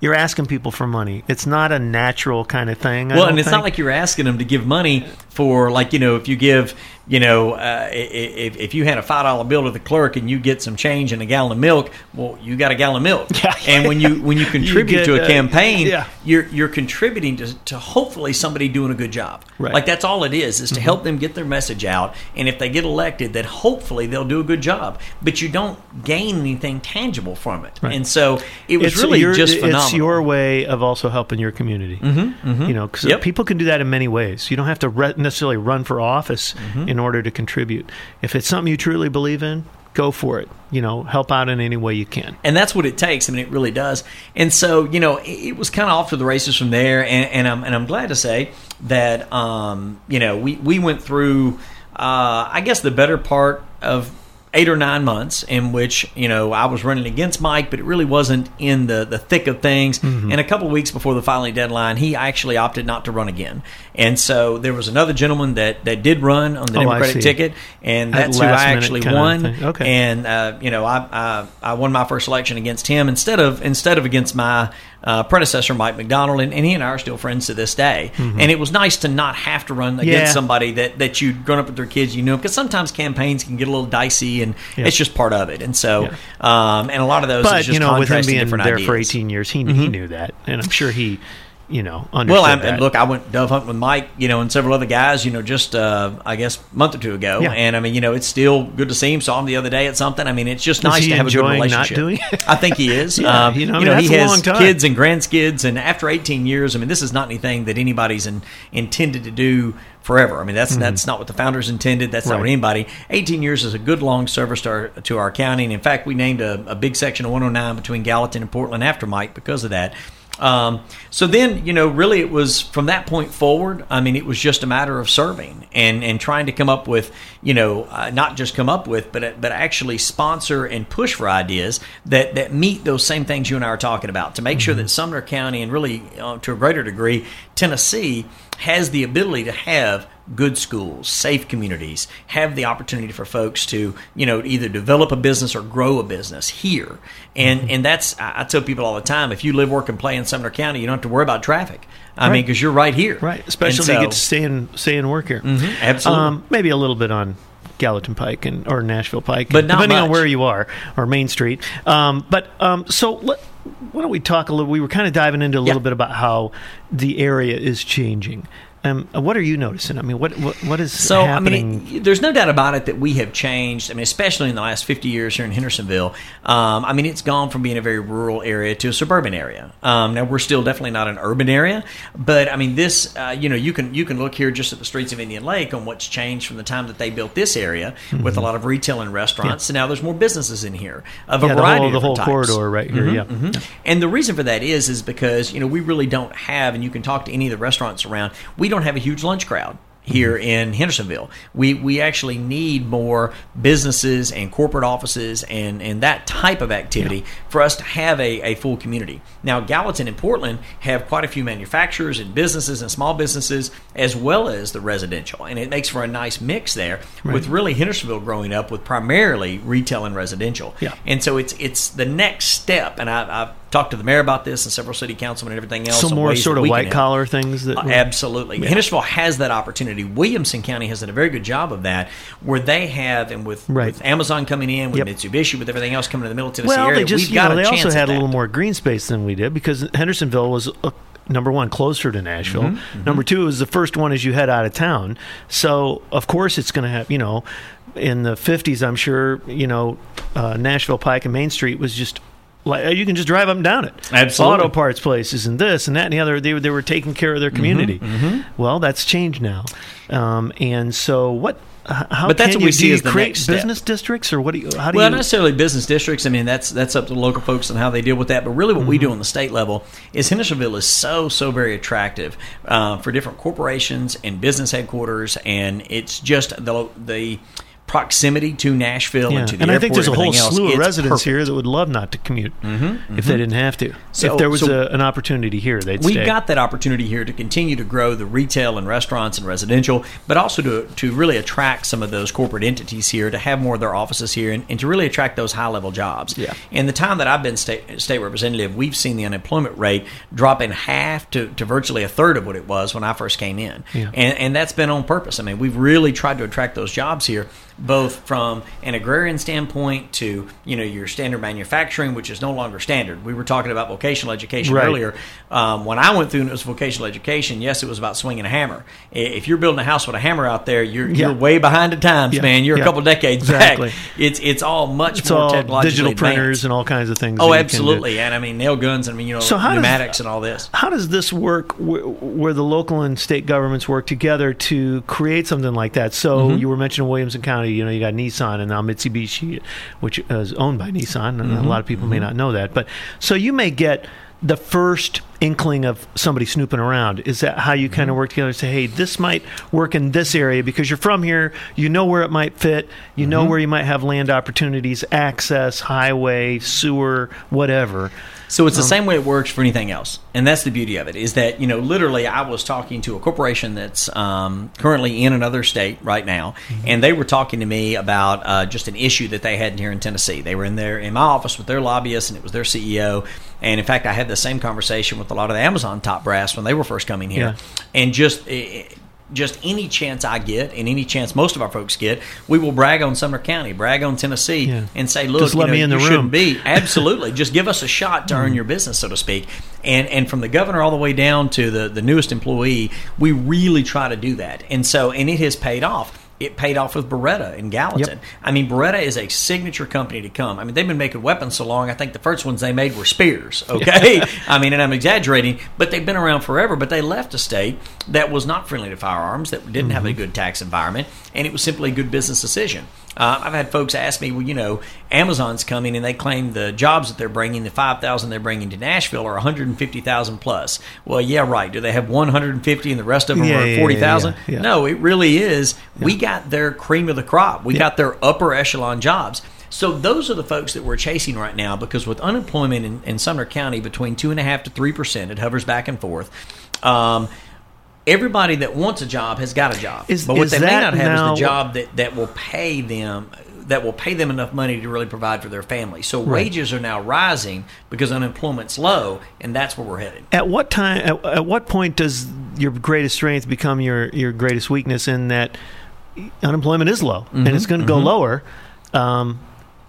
you're asking people for money. It's not a natural kind of thing. Well, and it's think. not like you're asking them to give money for like you know if you give you know uh, if, if you had a five dollar bill to the clerk and you get some change and a gallon of milk, well, you got a gallon of milk. Yeah. And when you when you contribute get, to a uh, campaign, yeah. you're you're contributing to, to hopefully somebody doing a good job. Right. Mm-hmm. Like that's all it is is to help them get their message out. And if they get elected, that hopefully they'll do a good job. But you don't gain anything tangible from it. Right. And so it was it's really your, just phenomenal. It's your way of also helping your community. Mm-hmm, You know, because Yep. people can do that in many ways. You don't have to re- necessarily run for office Mm-hmm. In order to contribute. If it's something you truly believe in, go for it. You know, help out in any way you can. and that's what it takes. I mean, it really does. And so, you know, it, it was kind of off to the races from there. And, and I'm and I'm glad to say that, um, you know, we we went through, uh, I guess, the better part of eight or nine months in which you know I was running against Mike, but it really wasn't in the the thick of things. Mm-hmm. And a couple of weeks before the filing deadline, he actually opted not to run again. And so there was another gentleman that that did run on the Oh, Democratic ticket, and that's who I actually won. Okay. And uh, you know, I, I I won my first election against him instead of instead of against my uh, predecessor Mike McDonald, and, and he and I are still friends to this day. And it was nice to not have to run against Mm-hmm. Yeah. somebody that that you'd grown up with their kids, you know, because sometimes campaigns can get a little dicey, and Yeah. it's just part of it. And so, um, and a lot of those, is But just you know, with him being there ideas. Mm-hmm. for 18 years, he he knew that, and I'm sure he, you know, Well, and look, I went dove hunting with Mike, you know, and several other guys, you know, just uh, I guess a month or two ago, Yeah. and I mean, you know, it's still good to see him. Saw him the other day at something. I mean, it's just Is nice to have a good not relationship. doing it? I think he is. Yeah, um, you you know, know, I mean, he that's a has kids and grandkids, and after 18 years, I mean, this is not anything that anybody's in, intended to do forever. I mean, that's that's not what the founders intended. That's not Mm-hmm. What anybody. 18 years is a good long service to our, to our county, and in fact, we named a, a big section of 109 between Gallatin and Portland after Mike because of that. Um, so then, you know, really it was from that point forward. I mean, it was just a matter of serving and, and trying to come up with, you know, uh, not just come up with, but but actually sponsor and push for ideas that that meet those same things you and I are talking about to make sure that Sumner County and really uh, to a greater degree Tennessee has the ability to have good schools, safe communities, have the opportunity for folks to, you know, either develop a business or grow a business here. And Mm-hmm. and that's I tell people all the time, if you live, work, and play in Sumner County, you don't have to worry about traffic. I mean, because you're right here, right, especially if you get to stay and stay and work here. absolutely. Um, maybe a little bit on Gallatin Pike and or Nashville Pike, But depending on where you are or Main Street. Um, but um, so let, why don't we talk a little? We were kind of diving into a little Yeah. bit about how the area is changing. Um, what are you noticing? I mean, what what, what is So I mean, it- there's no doubt about it that we have changed. I mean, especially in the last 50 years here in Hendersonville. Um, I mean, it's gone from being a very rural area to a suburban area. Um, now we're still definitely not an urban area, but I mean, this uh, you know you can you can look here just at the streets of Indian Lake on what's changed from the time that they built this area with a lot of retail and restaurants. And now there's more businesses in here of a Mm-hmm. yeah, the variety whole of the whole different types. Mm-hmm. corridor right here. Yeah. And the reason for that is is because you know we really don't have, and you can talk to any of the restaurants around. We don't have a huge lunch crowd here mm-hmm. in Hendersonville. We we actually need more businesses and corporate offices and, and that type of activity Yeah. for us to have a, a full community. Now Gallatin and Portland have quite a few manufacturers and businesses and small businesses as well as the residential. And it makes for a nice mix there with really Hendersonville growing up with primarily retail and residential. Yeah. And so it's it's the next step and I I've talked to the mayor about this and several city councilmen and everything else. Some more sort of white collar things that Uh, Absolutely. Hendersonville has that opportunity. Williamson County has done a very good job of that, where they have, and with, Right. with Amazon coming in, with Yep. Mitsubishi, with everything else coming to the Middle of Tennessee Well, area, they just we've got know, a they chance also had a little more green space than we did because Hendersonville was uh, number one closer to Nashville. Mm-hmm, Number two it was the first one as you head out of town. So of course it's going to have you know in the fifties I'm sure you know uh, Nashville Pike and Main Street was just. Like, you can just drive up and down it. Absolutely. Auto parts places and this and that and the other. They, were- they were taking care of their community. Mm-hmm, Well, that's changed now. Um, and so what? How But that's what you, we do see you as the next step. business districts or what do you? How do Well, you? not necessarily business districts. I mean, that's that's up to the local folks and how they deal with that. But really, what we Mm-hmm. do on the state level is Hendersonville is so so very attractive uh, for different corporations and business headquarters, and it's just the the proximity to Nashville Yeah. and to the and I think there's a whole else. slew of residents perfect. here that would love not to commute mm-hmm, if they mm-hmm. didn't have to. So- if there was so- a, an opportunity here, they'd We've stay. got that opportunity here to continue to grow the retail and restaurants and residential, but also to, to really attract some of those corporate entities here to have more of their offices here and, and to really attract those high level jobs. Yeah. In the time that I've been state, state representative, we've seen the unemployment rate drop in half to, to virtually a third of what it was when I first came in. Yeah. And, and that's been on purpose. I mean, we've really tried to attract those jobs here, both from an agrarian standpoint to, you know, your standard manufacturing, which is no longer standard. We were talking about vocational education Right. earlier. Um, when I went through and it was vocational education, yes, it was about swinging a hammer. If you're building a house with a hammer out there, you're, Yeah. you're way behind the times, Yeah. man. You're Yeah. a couple decades Exactly. back. It's it's all much it's more all technologically digital printers and all kinds of things. Oh, that you can do. absolutely. And I mean, nail guns and, you know, So how does- pneumatics and all this. How does this work wh- where the local and state governments work together to create something like that? So Mm-hmm. you were mentioning Williamson County, you know, you got Nissan and now Mitsubishi, which is owned by Nissan, and Mm-hmm. a lot of people may not know that. But so you may get the first inkling of somebody snooping around. Is that how you Mm-hmm. kind of work together? and Say, hey, this might work in this area because you're from here. You know where it might fit. You Mm-hmm. know where you might have land opportunities, access, highway, sewer, whatever. So Um, it's the same way it works for anything else, and that's the beauty of it. Is that you know literally I was talking to a corporation that's um, currently in another state right now, Mm-hmm. and they were talking to me about uh, just an issue that they had here in Tennessee. They were in there in my office with their lobbyists, and it was their CEO. And in fact, I had the same conversation with a lot of the Amazon top brass when they were first coming here, Yeah. and just. eh, just any chance I get, and any chance most of our folks get, we will brag on Sumner County, brag on Tennessee, Yeah. and say, "Look, Just let you know, me in the room." shouldn't be. Absolutely. Just give us a shot to earn mm-hmm. your business so to speak. And and from the governor all the way down to the the newest employee we really try to do that. And so and it has paid off it paid off with Beretta in Gallatin. Yep. I mean, Beretta is a signature company to come. I mean, they've been making weapons so long. I think the first ones they made were spears. Okay, I mean, and I'm exaggerating, but they've been around forever. But they left a state that was not friendly to firearms, that didn't have a Mm-hmm. good tax environment, and it was simply a good business decision. Uh, I've had folks ask me, well, you know, Amazon's coming and they claim the jobs that they're bringing, the 5,000 they're bringing to Nashville are 150,000 plus. Well, yeah, right. Do they have 150 and the rest of them Yeah, are yeah, yeah, 40,000? yeah, yeah. No, it really is. We got their cream of the crop. We got their upper echelon jobs. So those are the folks that we're chasing right now because with unemployment in, in Sumner County between two and a half to three percent, it hovers back and forth. Um, everybody that wants a job has got a job, Is- but what they may not have now- is the job that, that will pay them that will pay them enough money to really provide for their family. So wages are now rising because unemployment's low, and that's where we're headed. At what time? At, at what point does your greatest strength become your your greatest weakness? In that unemployment is low and Mm-hmm, it's going to go lower. Um,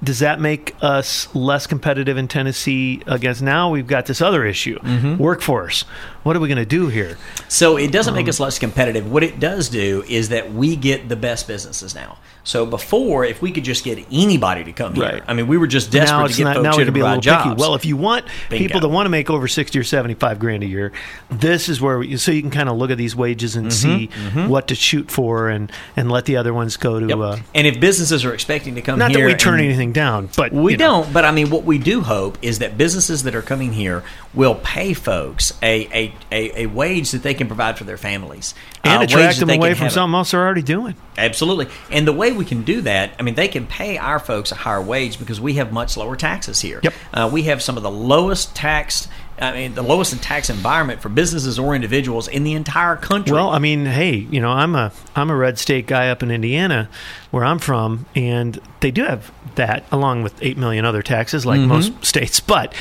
does that make us less competitive in Tennessee against now? We've got this other issue, Mm-hmm. workforce. What are we going to do here? So it doesn't Um, make us less competitive. What it does do is that we get the best businesses now. So before, if we could just get anybody to come here, Right. I mean, we were just desperate now to get not. folks here to be a little provide picky. jobs. Well, if you want Bingo. people that want to make over sixty or seventy-five grand a year, this is where we, so you can kind of look at these wages and see what to shoot for, and and let the other ones go to. Mm-hmm, Yep. Uh, and if businesses are expecting to come not here, that we turn anything down, but We you know. don't, but I mean, what we do hope is that businesses that are coming here will pay folks a, a a, a wage that they can provide for their families and attract them away from something else they're already doing. Absolutely. And the way we can do that, I mean, they can pay our folks a higher wage because we have much lower taxes here. Yep. Uh, we have some of the lowest tax, I mean, the lowest in tax environment for businesses or individuals in the entire country. Well, I mean, hey, you know, I'm a I'm a red state guy up in Indiana, where I'm from, and they do have that along with eight million other taxes, like most states. But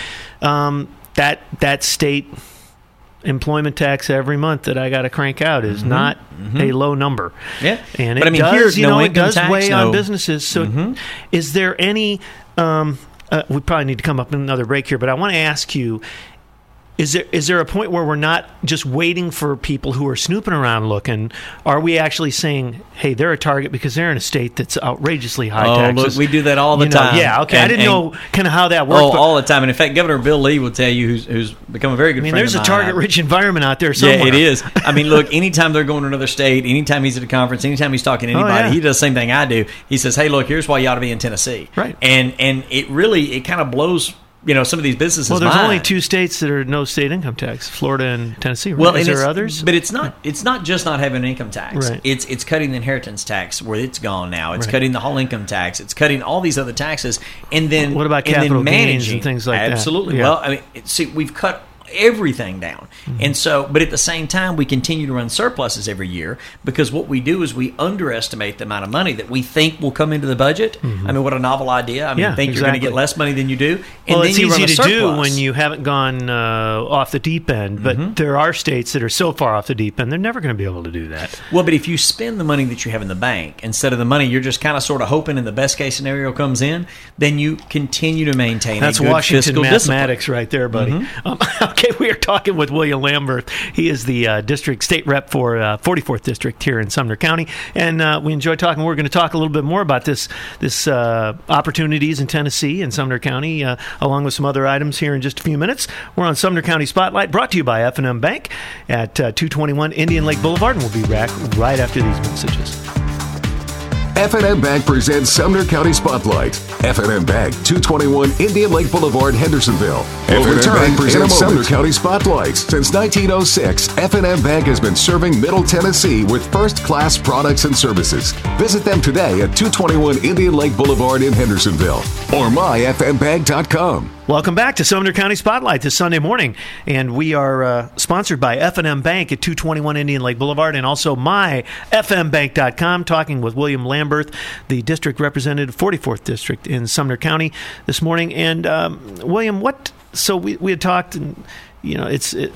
um, that that state employment tax every month that I got to crank out is not a low number. Yeah. and But it I mean, does, here's you no know, it does tax, weigh no- Mm-hmm. on businesses. So, is there any? Um, uh, we probably need to come up in another break here, but I want to ask you: is there is there a point where we're not just waiting for people who are snooping around looking? Are we actually saying, "Hey, they're a target because they're in a state that's outrageously high Oh, taxes"? look, we do that all the You know, time. Yeah, okay. I didn't and- know kind of how that works. Oh, but, all the time. And in fact, Governor Bill Lee will tell you, who's, who's become a very good I mean, friend there's a target-rich environment out there somewhere. Yeah, it is. I mean, look, anytime they're going to another state, anytime he's at a conference, anytime he's talking to Oh, anybody, yeah. he does the same thing I do. He says, "Hey, look, here's why you ought to be in Tennessee." Right. And and it really it kind of blows you know some of these businesses. Well, there's mind. only two states that are no state income tax: Florida and Tennessee. Right? Well, is and there others? But it's not. It's not just not having an income tax. Right. It's it's cutting the inheritance tax where it's gone now. It's Right. cutting the whole income tax. It's cutting all these other taxes, and then What about and capital then gains and things like that? Absolutely. Yeah. Well, I mean, see, we've cut everything down, Mm-hmm. and so, but at the same time, we continue to run surpluses every year because what we do is we underestimate the amount of money that we think will come into the budget. I mean, what a novel idea! I mean, Mm-hmm. Yeah, think you're going to get less money than you do, and well, then it's easy to do when you haven't gone uh, off the deep end, but Mm-hmm. there are states that are so far off the deep end, they're never going to be able to do that. Well, but if you spend the money that you have in the bank instead of the money you're just kind of sort of hoping in the best case scenario comes in, then you continue to maintain That's Washington mathematics right there, buddy. Mm-hmm. Um, okay, we are talking with William Lamberth. He is the uh, district state rep for uh, 44th district here in Sumner County, and uh, we enjoy talking. We're going to talk a little bit more about this this uh, opportunities in Tennessee and Sumner County, uh, along with some other items here in just a few minutes. We're on Sumner County Spotlight, brought to you by F&M Bank at uh, 221 Indian Lake Boulevard, and we'll be back right after these messages. F&M Bank presents Sumner County Spotlight. F&M Bank, 221 Indian Lake Boulevard, Hendersonville. Will F&M return Bank presents Sumner County Spotlight. Since 1906, F&M Bank has been serving Middle Tennessee with first-class products and services. Visit them today at 221 Indian Lake Boulevard in Hendersonville or myfmbank.com. Welcome back to Sumner County Spotlight this Sunday morning, and we are uh, sponsored by F&M Bank at 221 Indian Lake Boulevard, and also myfmbank.com. Talking with William Lamberth, the district representative, 44th district in Sumner County this morning. And um, William, what? So we we had talked, and you know, it's it,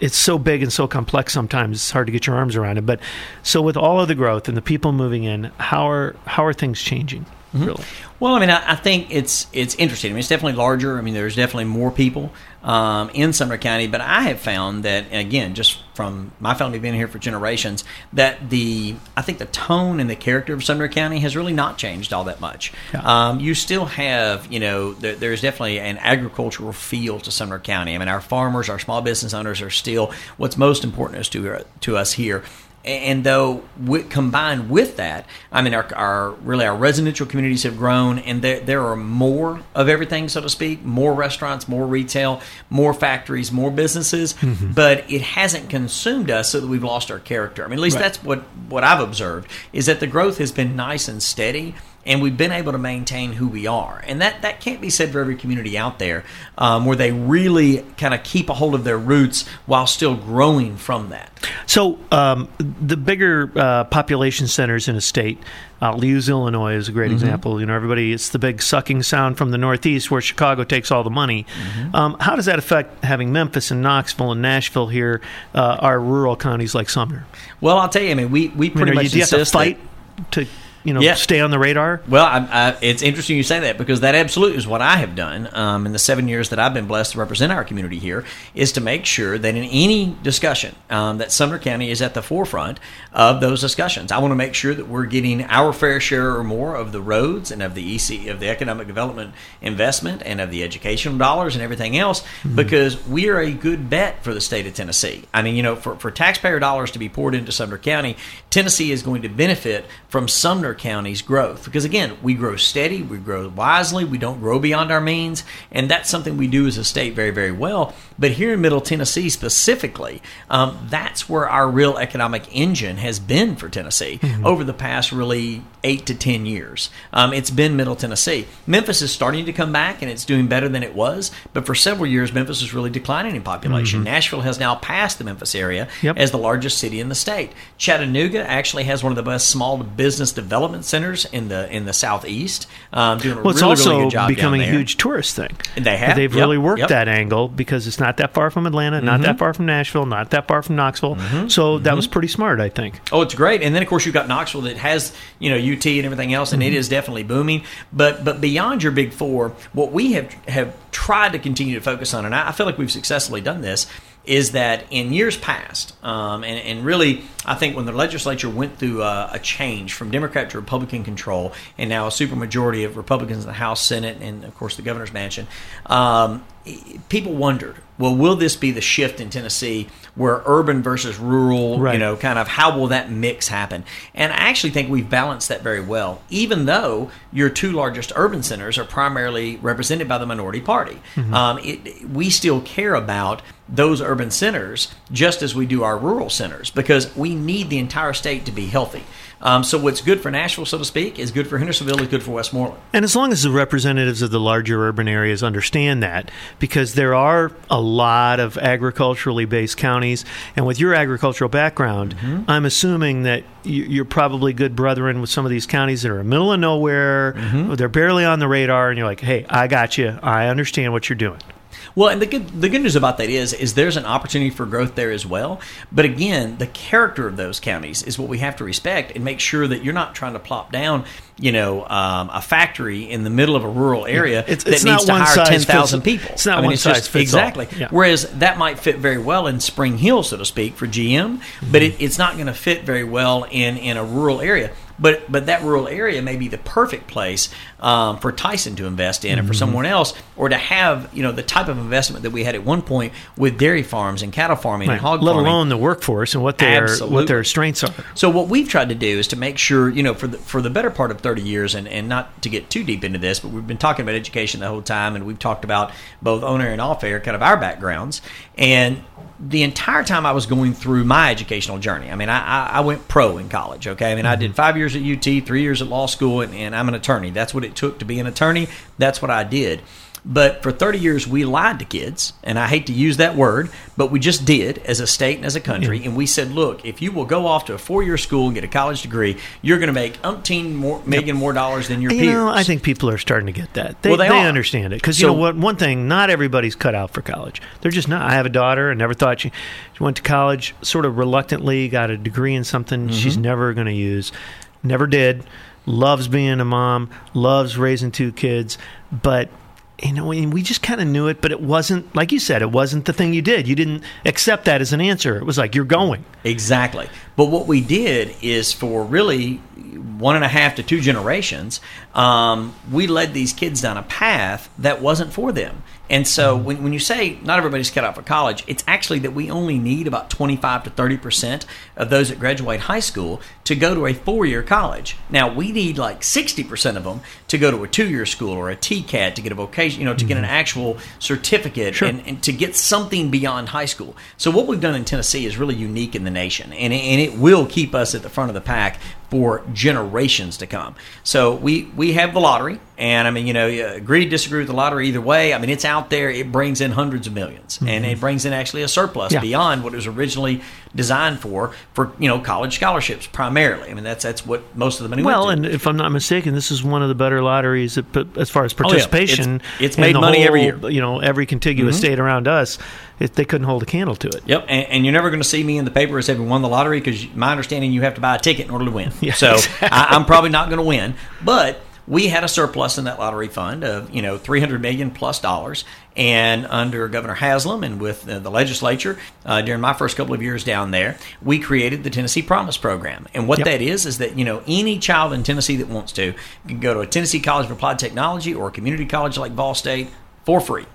it's so big and so complex. Sometimes it's hard to get your arms around it. But so with all of the growth and the people moving in, how are how are things changing? Really? Well, I mean, I, I think it's it's interesting. I mean, it's definitely larger. I mean, there's definitely more people um, in Sumner County, but I have found that again, just from my family being here for generations, that the I think the tone and the character of Sumner County has really not changed all that much. Yeah. Um, you still have, you know, there, there's definitely an agricultural feel to Sumner County. I mean, our farmers, our small business owners are still what's most important is to to us here. And though wi- combined with that, I mean, our, our really our residential communities have grown, and there there are more of everything, so to speak, more restaurants, more retail, more factories, more businesses. Mm-hmm. But it hasn't consumed us, so that we've lost our character. I mean, at least Right. that's what what I've observed is that the growth has been nice and steady. And we've been able to maintain who we are, and that, that can't be said for every community out there, um, where they really kind of keep a hold of their roots while still growing from that. So um, the bigger uh, population centers in a state, I'll use Illinois as a great example. You know, everybody, it's the big sucking sound from the Northeast where Chicago takes all the money. Um, how does that affect having Memphis and Knoxville and Nashville here, uh, our rural counties like Sumner? Well, I'll tell you. I mean, we we I mean, pretty you, much you have to insist that- fight to, you know, Yeah. stay on the radar? Well, I, I, it's interesting you say that because that absolutely is what I have done um, in the seven years that I've been blessed to represent our community here. Is to make sure that in any discussion um, that Sumner County is at the forefront of those discussions. I want to make sure that we're getting our fair share or more of the roads and of the EC of the economic development investment and of the educational dollars and everything else because we are a good bet for the state of Tennessee. I mean, you know, for, for taxpayer dollars to be poured into Sumner County, Tennessee is going to benefit from Sumner Sumner County's growth. Because again, we grow steady, we grow wisely, we don't grow beyond our means, and that's something we do as a state very, very well. But here in Middle Tennessee specifically, um, that's where our real economic engine has been for Tennessee mm-hmm. over the past really eight to ten years. Um, it's been Middle Tennessee. Memphis is starting to come back and it's doing better than it was, but for several years, Memphis was really declining in population. Mm-hmm. Nashville has now passed the Memphis area yep. as the largest city in the state. Chattanooga actually has one of the best small business development centers in the in the southeast. Um, doing a well, really, also really good job becoming a huge tourist thing. And they have. They've yep. really worked yep. that angle because it's not that far from Atlanta, not mm-hmm. that far from Nashville, not that far from Knoxville. Mm-hmm. So that was mm-hmm. pretty smart, I think. Oh, it's great. And then of course you've got Knoxville that has you know UT and everything else, and it mm-hmm. is definitely booming. But but beyond your big four, what we have have tried to continue to focus on, and I feel like we've successfully done this is that in years past, um, and, and, really, I think when the legislature went through a, a, change from Democrat to Republican control, and now a supermajority of Republicans in the House, Senate, and of course the governor's mansion, um, people wondered, well, will this be the shift in Tennessee where urban versus rural, right. you know, kind of how will that mix happen? And I actually think we've balanced that very well, even though your two largest urban centers are primarily represented by the minority party. Mm-hmm. Um, it, we still care about those urban centers just as we do our rural centers because we need the entire state to be healthy. Um, so what's good for Nashville, so to speak, is good for Hendersonville, is good for Westmoreland. And as long as the representatives of the larger urban areas understand that, because there are a lot of agriculturally based counties, and with your agricultural background, mm-hmm. I'm assuming that you're probably good brethren with some of these counties that are in the middle of nowhere, mm-hmm. they're barely on the radar, and you're like, hey, I got you. I understand what you're doing. Well, and the good the good news about that is is there's an opportunity for growth there as well. But again, the character of those counties is what we have to respect and make sure that you're not trying to plop down, you know, um, a factory in the middle of a rural area it's, that it's needs to hire ten thousand people. It's not I mean, one it's size just, fits exactly. Yeah. Whereas that might fit very well in Spring Hill, so to speak, for GM, mm-hmm. but it, it's not going to fit very well in in a rural area. But but that rural area may be the perfect place um, for Tyson to invest in, mm-hmm. or for someone else, or to have you know the type of investment that we had at one point with dairy farms and cattle farming right. and hog Let farming. alone the workforce and what their Absolutely. what their strengths are. So what we've tried to do is to make sure you know for the for the better part of thirty years, and, and not to get too deep into this, but we've been talking about education the whole time, and we've talked about both on air and off air, kind of our backgrounds, and the entire time I was going through my educational journey. I mean, I, I went pro in college. Okay, I mean, mm-hmm. I did five years at UT, three years at law school, and, and I'm an attorney. That's what it took to be an attorney. That's what I did. But for 30 years, we lied to kids, and I hate to use that word, but we just did as a state and as a country. Yeah. And we said, look, if you will go off to a four year school and get a college degree, you're going to make umpteen more, million more dollars than your you peers. Know, I think people are starting to get that. They, well, they, they understand it. Because, you know what? One thing, not everybody's cut out for college. They're just not. I have a daughter and never thought she, she went to college sort of reluctantly, got a degree in something mm-hmm. she's never going to use. Never did. Loves being a mom, loves raising two kids, but you know, we just kind of knew it, but it wasn't like you said. It wasn't the thing you did. You didn't accept that as an answer. It was like you're going exactly. But what we did is for really one and a half to two generations, um, we led these kids down a path that wasn't for them. And so mm-hmm. when, when you say not everybody's cut out for college, it's actually that we only need about 25 to 30 percent of those that graduate high school to go to a four year college. Now, we need like 60 percent of them to go to a two year school or a TCAT to get a vocation, you know, to mm-hmm. get an mm-hmm. actual certificate sure. and, and, to get something beyond high school. So, what we've done in Tennessee is really unique in the nation, and and it will keep us at the front of the pack for generations to come. So we we have the lottery, and I mean, you know, you agree disagree with the lottery either way. I mean, it's out there. It brings in hundreds of 1000000s mm-hmm. and it brings in actually a surplus yeah. beyond what it was originally designed for for you know college scholarships primarily. I mean, that's that's what most of the money. Well, and if I'm not mistaken, this is one of the better lotteries that, as far as participation. Oh, yeah. It's, it's made money whole, every year. You know, every contiguous mm-hmm. state around us it, they couldn't hold a candle to it. Yep, and, and you're never going to see me in the paper as having won the lottery because my understanding you have to buy a ticket in order to win. Yeah, so exactly. I, I'm probably not going to win, but we had a surplus in that lottery fund of you know 300 million plus dollars and under governor haslam and with the legislature uh, during my first couple of years down there we created the tennessee promise program and what yep. that is is that you know any child in tennessee that wants to can go to a tennessee college of applied technology or a community college like Vol State for free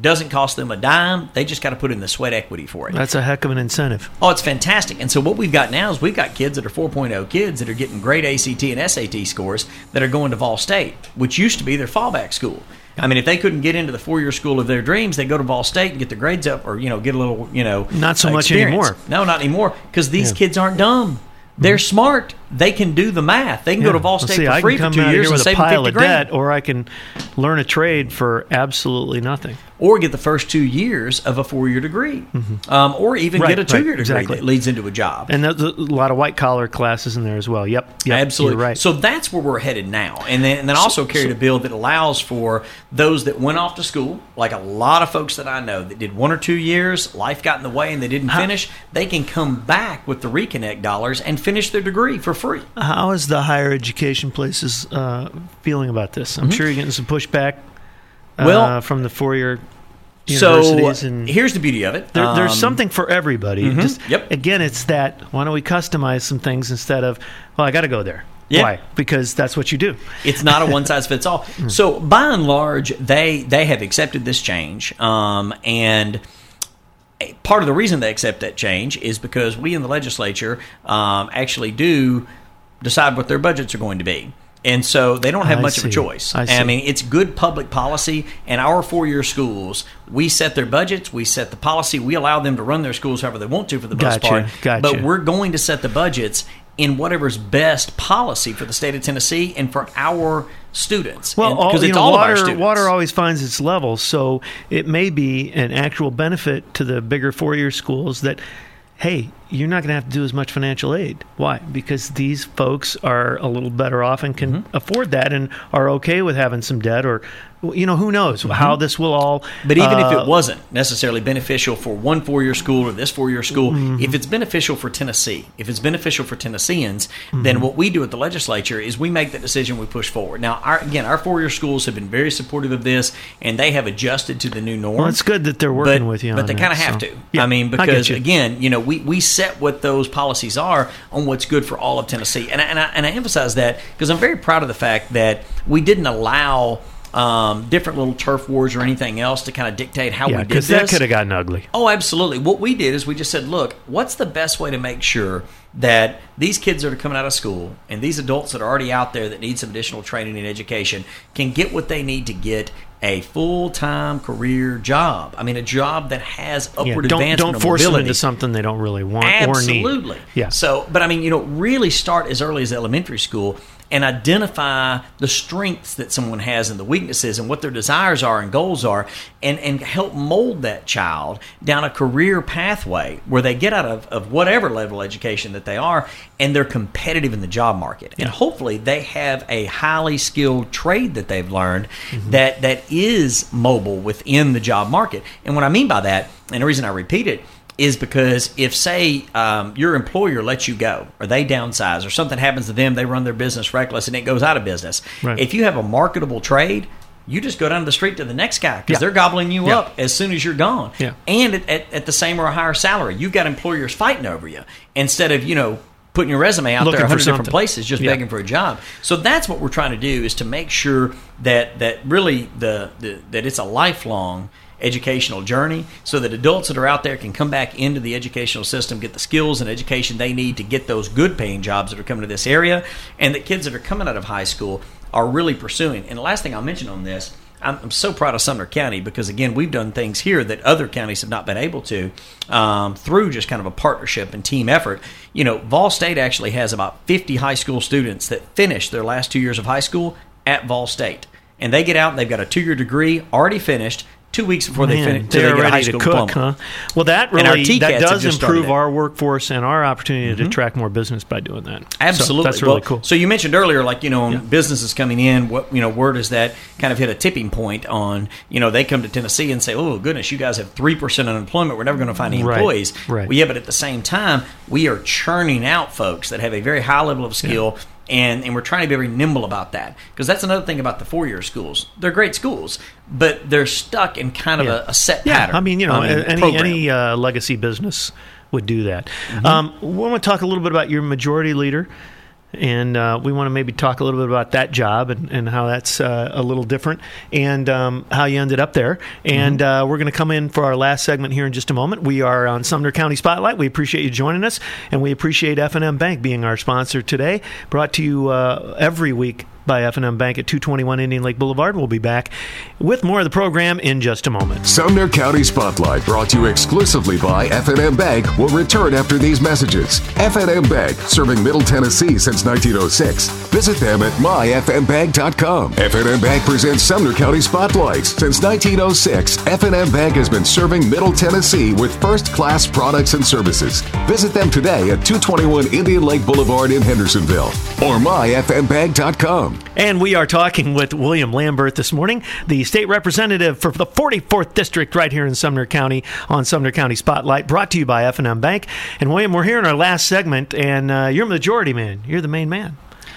doesn't cost them a dime. They just got to put in the sweat equity for it. That's a heck of an incentive. Oh, it's fantastic. And so what we've got now is we've got kids that are 4.0 kids that are getting great ACT and SAT scores that are going to Vol State, which used to be their fallback school. I mean, if they couldn't get into the four-year school of their dreams, they go to Vol State and get their grades up, or you know, get a little, you know, Not so much anymore. No, not anymore, because these Yeah. kids aren't dumb. They're mm-hmm. smart. They can do the math. They can go to Vol Well, State see, for free for two years and with a save pile of grand. debt, or I can learn a trade for absolutely nothing. or get the first two years of a four-year degree, um, or even Right, get a two-year degree exactly. that leads into a job. And there's a lot of white collar classes in there as well. Yep, yep Absolutely. Right. So that's where we're headed now. And then, and then also carried a bill that allows for those that went off to school, like a lot of folks that I know that did one or two years, life got in the way and they didn't finish, they can come back with the Reconnect dollars and finish their degree for free. How is the higher education places uh, feeling about this? I'm sure you're getting some pushback. Uh, Mm-hmm. Well- from the four-year So universities, and here's the beauty of it. there, there's Um, something for everybody. mhm, Just yep. again, it's that why don't we customize some things instead of well, I got to go there. Yeah. Why? Because that's what you do. It's not a one size fits all. So by and large, they they have accepted this change, um, and part of the reason they accept that change is because we in the legislature um, actually do decide what their budgets are going to be. And so they don't have I much of a choice. I see. mean, it's good public policy. And our four-year schools, we set their budgets, we set the policy, we allow them to run their schools however they want to for the most Gotcha, part. gotcha. But we're going to set the budgets in whatever's best policy for the state of Tennessee and for our students. Well, you it's know, all of our water students. water always finds its level, so it may be an actual benefit to the bigger four-year schools that, hey, you're not going to have to do as much financial aid. Why? Because these folks are a little better off and can Mm-hmm. afford that and are okay with having some debt, or you know, who knows how this will all. Mm-hmm. But even if uh, it wasn't necessarily beneficial for one four year school or this four year school, Mm-hmm. if it's beneficial for Tennessee, if it's beneficial for Tennesseans, Mm-hmm. then what we do at the legislature is we make that decision, we push forward. Now, our, again, our four year schools have been very supportive of this and they have adjusted to the new norm. Well, it's good that they're working but, with you But they kind of have so- to. Yeah, I mean, I because you. again, you know, we, we set what those policies are on what's good for all of Tennessee. And I, and I, and I emphasize that because I'm very proud of the fact that we didn't allow um, different little turf wars or anything else to kind of dictate how yeah, we did because this. that could have gotten ugly. Oh, absolutely. What we did is we just said, look, what's the best way to make sure that these kids that are coming out of school and these adults that are already out there that need some additional training and education can get what they need to get a full time career job? I mean, a job that has Yeah, upward don't advancement don't force them into something they don't really want or need. Absolutely. Yeah. So, but I mean, you know, really start as early as elementary school and identify the strengths that someone has and the weaknesses and what their desires are and goals are and, and help mold that child down a career pathway where they get out of, of whatever level of education that they are and they're competitive in the job market. And hopefully they have a highly skilled trade that they've learned mm-hmm. that, that is mobile within the job market. And what I mean by that, and the reason I repeat it, is because if say um, your employer lets you go or they downsize or something happens to them they run their business reckless and it goes out of business Right. if you have a marketable trade you just go down the street to the next guy because Yeah. they're gobbling you Yeah. up as soon as you're gone Yeah. and at, at, at the same or a higher salary you've got employers fighting over you instead of you know putting your resume out Looking there a hundred different places just begging for a job so that's what we're trying to do is to make sure that that really the, the that it's a lifelong educational journey so that adults that are out there can come back into the educational system, get the skills and education they need to get those good paying jobs that are coming to this area, and that kids that are coming out of high school are really pursuing. And the last thing I'll mention on this, I'm, so proud of Sumner County because, again, we've done things here that other counties have not been able to um, through just kind of a partnership and team effort. You know, Vol State actually has about 50 high school students that finish their last two years of high school at Vol State. And they get out and they've got a two year degree already finished. Two weeks before they finish, they they're high ready to cook, diploma. huh? Well, that really that does improve. Mm-hmm. our workforce and our opportunity to attract more business by doing that. So Absolutely, that's really Well, cool. So you mentioned earlier, like you know, Yeah. businesses coming in. What you know, where does that kind of hit a tipping point on? You know, they come to Tennessee and say, "Oh goodness, you guys have three percent unemployment. We're never going to find any Right, employees." right. Well, yeah, but at the same time, we are churning out folks that have a very high level of skill. And, and we're trying to be very nimble about that because that's another thing about the four year schools. They're great schools, but they're stuck in kind of Yeah. a, a set yeah, pattern. I mean, you know, any program. Mm-hmm. any uh, legacy business would do that. Um, we want to talk a little bit about your majority leader. And uh, we want to maybe talk a little bit about that job and, and how that's uh, a little different, and um, how you ended up there. And mm-hmm. uh, we're going to come in for our last segment here in just a moment. We are on Sumner County Spotlight. We appreciate you joining us, and we appreciate F&M Bank being our sponsor today. Brought to you uh, every week by F&M Bank at 221 Indian Lake Boulevard. We'll be back with more of the program in just a moment. Sumner County Spotlight, brought to you exclusively by F&M Bank, will return after these messages. F&M Bank, serving Middle Tennessee since 1906. Visit them at myfmbank.com. F&M Bank presents Sumner County Spotlights. Since 1906, F&M Bank has been serving Middle Tennessee with first-class products and services. Visit them today at 221 Indian Lake Boulevard in Hendersonville or myfmbank.com. And we are talking with William Lamberth this morning, the state representative for the 44th district right here in Sumner County on Sumner County Spotlight, brought to you by F&M Bank. And William, we're here in our last segment, and uh, you're a majority man. You're the main man.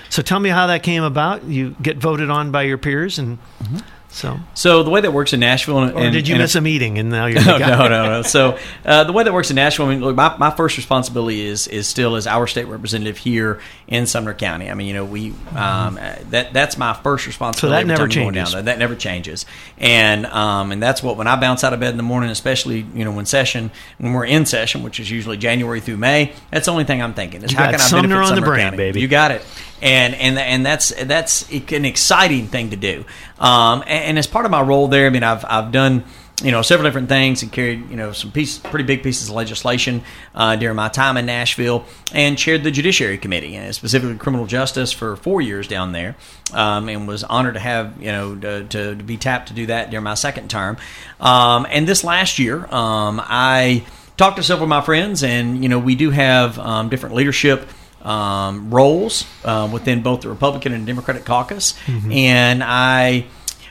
So tell me how that came about. You get voted on by your peers, and. Mm-hmm so, so the way that works in Nashville, and, or did you and miss a meeting and now you're no, no, no, no. So, uh, the way that works in Nashville, I mean, look, my, my first responsibility is is still as our state representative here in Sumner County. I mean, you know, we um, mm-hmm. that that's my first responsibility. So that never changes. Down That never changes, and um, and that's what when I bounce out of bed in the morning, especially you know when session when we're in session, which is usually January through May. That's the only thing I'm thinking is you how can I benefit on Sumner the brain, County? baby. You got it and and and that's that's an exciting thing to do. Um, and, and, as part of my role there, I mean, I've I've done you know several different things and carried you know some piece, pretty big pieces of legislation uh, during my time in Nashville and chaired the Judiciary Committee, and specifically criminal justice for four years down there, um, and was honored to have you know to, to, be tapped to do that during my second term. Um, and this last year, um, I talked to several of my friends, and you know we do have um, different leadership um, roles uh, within both the Republican and Democratic caucus. Mm-hmm. And I,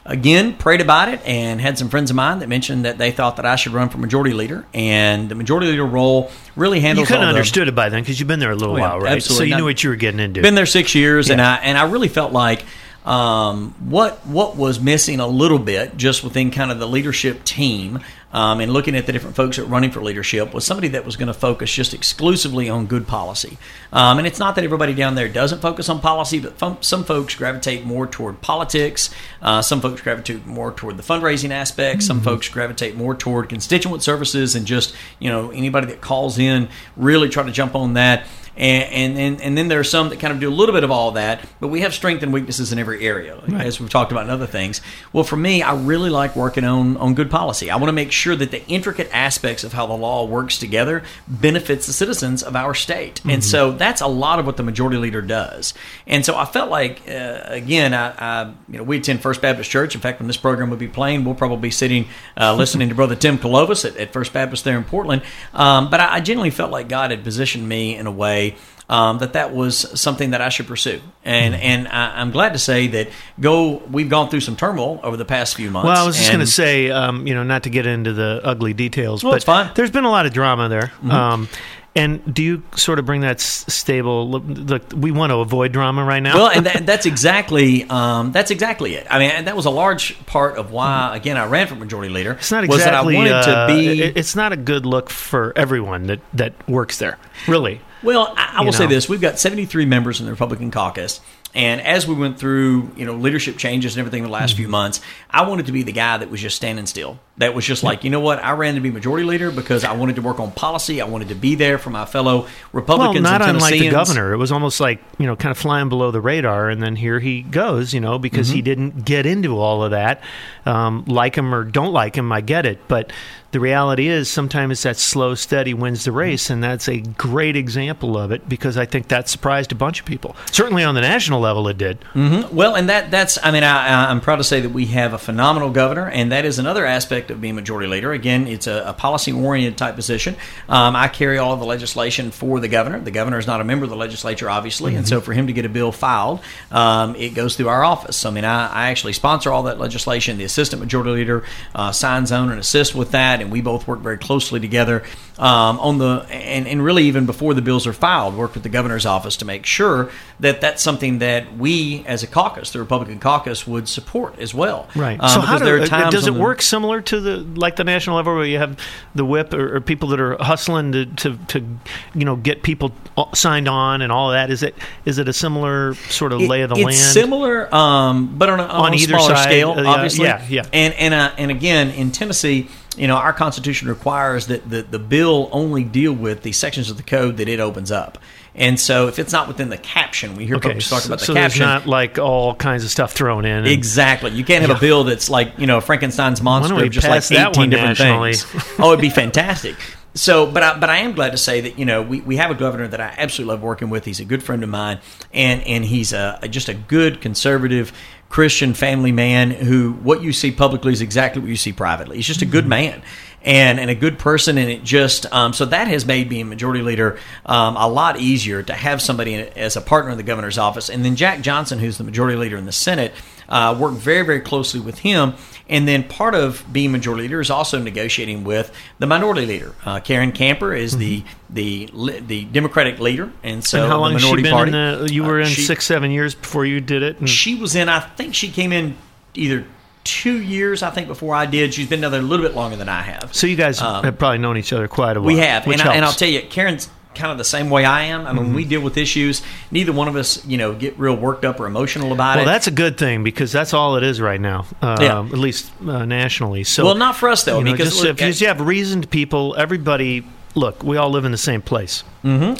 again, prayed about it and had some friends of mine that mentioned that they thought that I should run for majority leader. And the majority leader role really handles. You kind of understood it by then because you've been there a little while, right? Absolutely. So you knew what you were getting into. Been there six years, yeah. and I and I really felt like um, what what was missing a little bit just within kind of the leadership team um, and looking at the different folks that were running for leadership was somebody that was going to focus just exclusively on good policy. Um, and it's not that everybody down there doesn't focus on policy, but fun, some folks gravitate more toward politics. Uh, some folks gravitate more toward the fundraising aspect. Some mm-hmm. folks gravitate more toward constituent services and just you know anybody that calls in really try to jump on that and, and, and then there are some that kind of do a little bit of all that, but we have strength and weaknesses in every area, right. as we've talked about in other things. Well, for me, I really like working on, on good policy. I want to make sure that the intricate aspects of how the law works together benefits the citizens of our state. Mm-hmm. And so that's a lot of what the majority leader does. And so I felt like, uh, again, I, I, you know, we attend First Baptist Church. In fact, when this program will be playing, we'll probably be sitting uh, listening to Brother Tim Kolovis at, at, First Baptist there in Portland. Um, but I, I genuinely felt like God had positioned me in a way um, that that was something that I should pursue. And mm-hmm. and I, am glad to say that go we've gone through some turmoil over the past few months. Well, I was just going to say, um, you know, not to get into the ugly details, well, but fine. there's been a lot of drama there. Mm-hmm. Um, and do you sort of bring that stable? Look, we want to avoid drama right now. Well, and that, that's exactly um, that's exactly it. I mean, that was a large part of why, again, I ran for majority leader. It's not exactly. Was that I wanted uh, to be. It's not a good look for everyone that that works there. Really. Well, I, I will know. say this: we've got 73 members in the Republican caucus. And as we went through, you know, leadership changes and everything the last mm-hmm. few months, I wanted to be the guy that was just standing still. That was just like, you know what? I ran to be majority leader because I wanted to work on policy. I wanted to be there for my fellow Republicans. Well, not unlike the governor. It was almost like you know, kind of flying below the radar, and then here he goes. You know, because mm-hmm. he didn't get into all of that. Um, like him or don't like him, I get it, but the reality is sometimes that slow, steady wins the race, and that's a great example of it because I think that surprised a bunch of people. Certainly on the national level, it did. Mm-hmm. Well, and that that's I mean I, am proud to say that we have a phenomenal governor, and that is another aspect of being majority leader. Again, it's a, a policy oriented type position. Um, I carry all the legislation for the governor. The governor is not a member of the legislature, obviously, mm-hmm. and so for him to get a bill filed, um, it goes through our office. I mean, I, I, actually sponsor all that legislation. The assistant majority leader uh, signs on and assists with that and we both work very closely together um, on the and, and really even before the bills are filed, work with the governor's office to make sure that that's something that that we, as a caucus, the Republican caucus, would support as well. Right. Um, so how do, uh, does it the- work similar to the like the national level where you have the whip or, or people that are hustling to, to, to you know get people signed on and all that? Is it is it a similar sort of lay of the it's land? similar, um, but on a, on On a either smaller side, scale, uh, obviously. yeah, yeah. And and uh, and again, in Tennessee, you know, our Constitution requires that the the bill only deal with the sections of the code that it opens up. And so, if it's not within the caption, we hear Okay, folks talk about the so caption. there's not like all kinds of stuff thrown in. and- Exactly. You can't have Yeah. a bill that's like you know Frankenstein's monster, of just like eighteen different nationally? things. oh, it'd be fantastic. So, but I, but I am glad to say that you know we, we have a governor that I absolutely love working with. He's a good friend of mine, and and he's a just a good conservative Christian family man who what you see publicly is exactly what you see privately. He's just a good mm-hmm. man. And, and a good person, and it just um, so that has made being majority leader um, a lot easier to have somebody in, as a partner in the governor's office. And then Jack Johnson, who's the majority leader in the Senate, uh, worked very very closely with him. And then part of being majority leader is also negotiating with the minority leader. Uh, Karen Camper is the the the Democratic leader, and so Mm-hmm. and how long the has she minority been party. in the? You were uh, in she- six seven years before you did it. and- She was in. I think she came in either two years. I think before I did. She's been there a little bit longer than I have. so you guys Um, have probably known each other quite a while. We have, and, I, and I'll tell you, Karen's kind of the same way I am. I mean, when we deal with issues, neither one of us, you know, get real worked up or emotional about Well, it. Well, that's a good thing because that's all it is right now, uh, Yeah. at least uh, nationally. So, Well, not for us, though, you know, because just, look, if you have reasoned people, everybody. Look, we all live in the same place.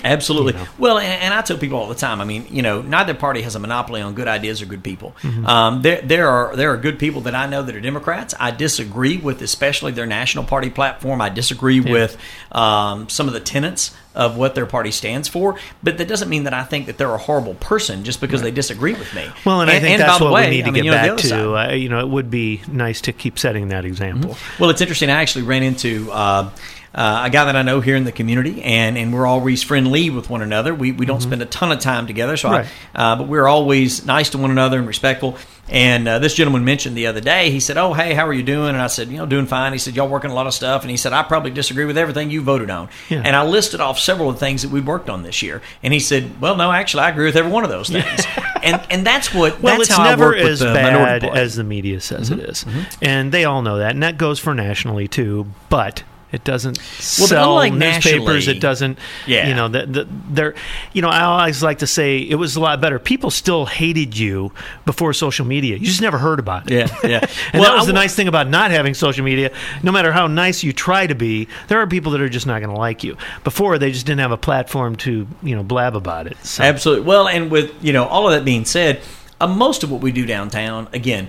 Absolutely. You know. Well, and, and I tell people all the time. I mean, you know, neither party has a monopoly on good ideas or good people. Mm-hmm. Um, there, there are there are good people that I know that are Democrats. I disagree with, especially their national party platform. I disagree with um, some of the tenets of what their party stands for. But that doesn't mean that I think that they're a horrible person just because they disagree with me. Well, and, I think by that's what way, we need to I mean, get you know, back to. Uh, you know, it would be nice to keep setting that example. Well, it's interesting. I actually ran into uh, uh, a guy that I know here in the community, and, and we're always friendly with one another. We, we don't spend a ton of time together, so Mm-hmm. Right. I, uh, but we're always nice to one another and respectful. And uh, this gentleman mentioned the other day, he said, "Oh, hey, how are you doing?" And I said, "You know, doing fine." He said, "Y'all working a lot of stuff," and he said, "I probably disagree with everything you voted on." Yeah. And I listed off several of the things that we worked on this year, and he said, "Well, no, actually, I agree with every one of those things." and and that's what Well, that's it's never I work with as the bad as the media says Mm-hmm. it is. and they all know that, and that goes for nationally too. But it doesn't Well, sell newspapers. nationally- It doesn't. Yeah. You know, the, the, they're. You know, I always like to say it was a lot better. People still hated you before social media. You just never heard about it. Yeah, yeah. and Well, that was I the nice thing about not having social media. No matter how nice you try to be, there are people that are just not going to like you. Before they just didn't have a platform to you know blab about it. So. Absolutely. Well, and with you know all of that being said, uh, most of what we do downtown, again,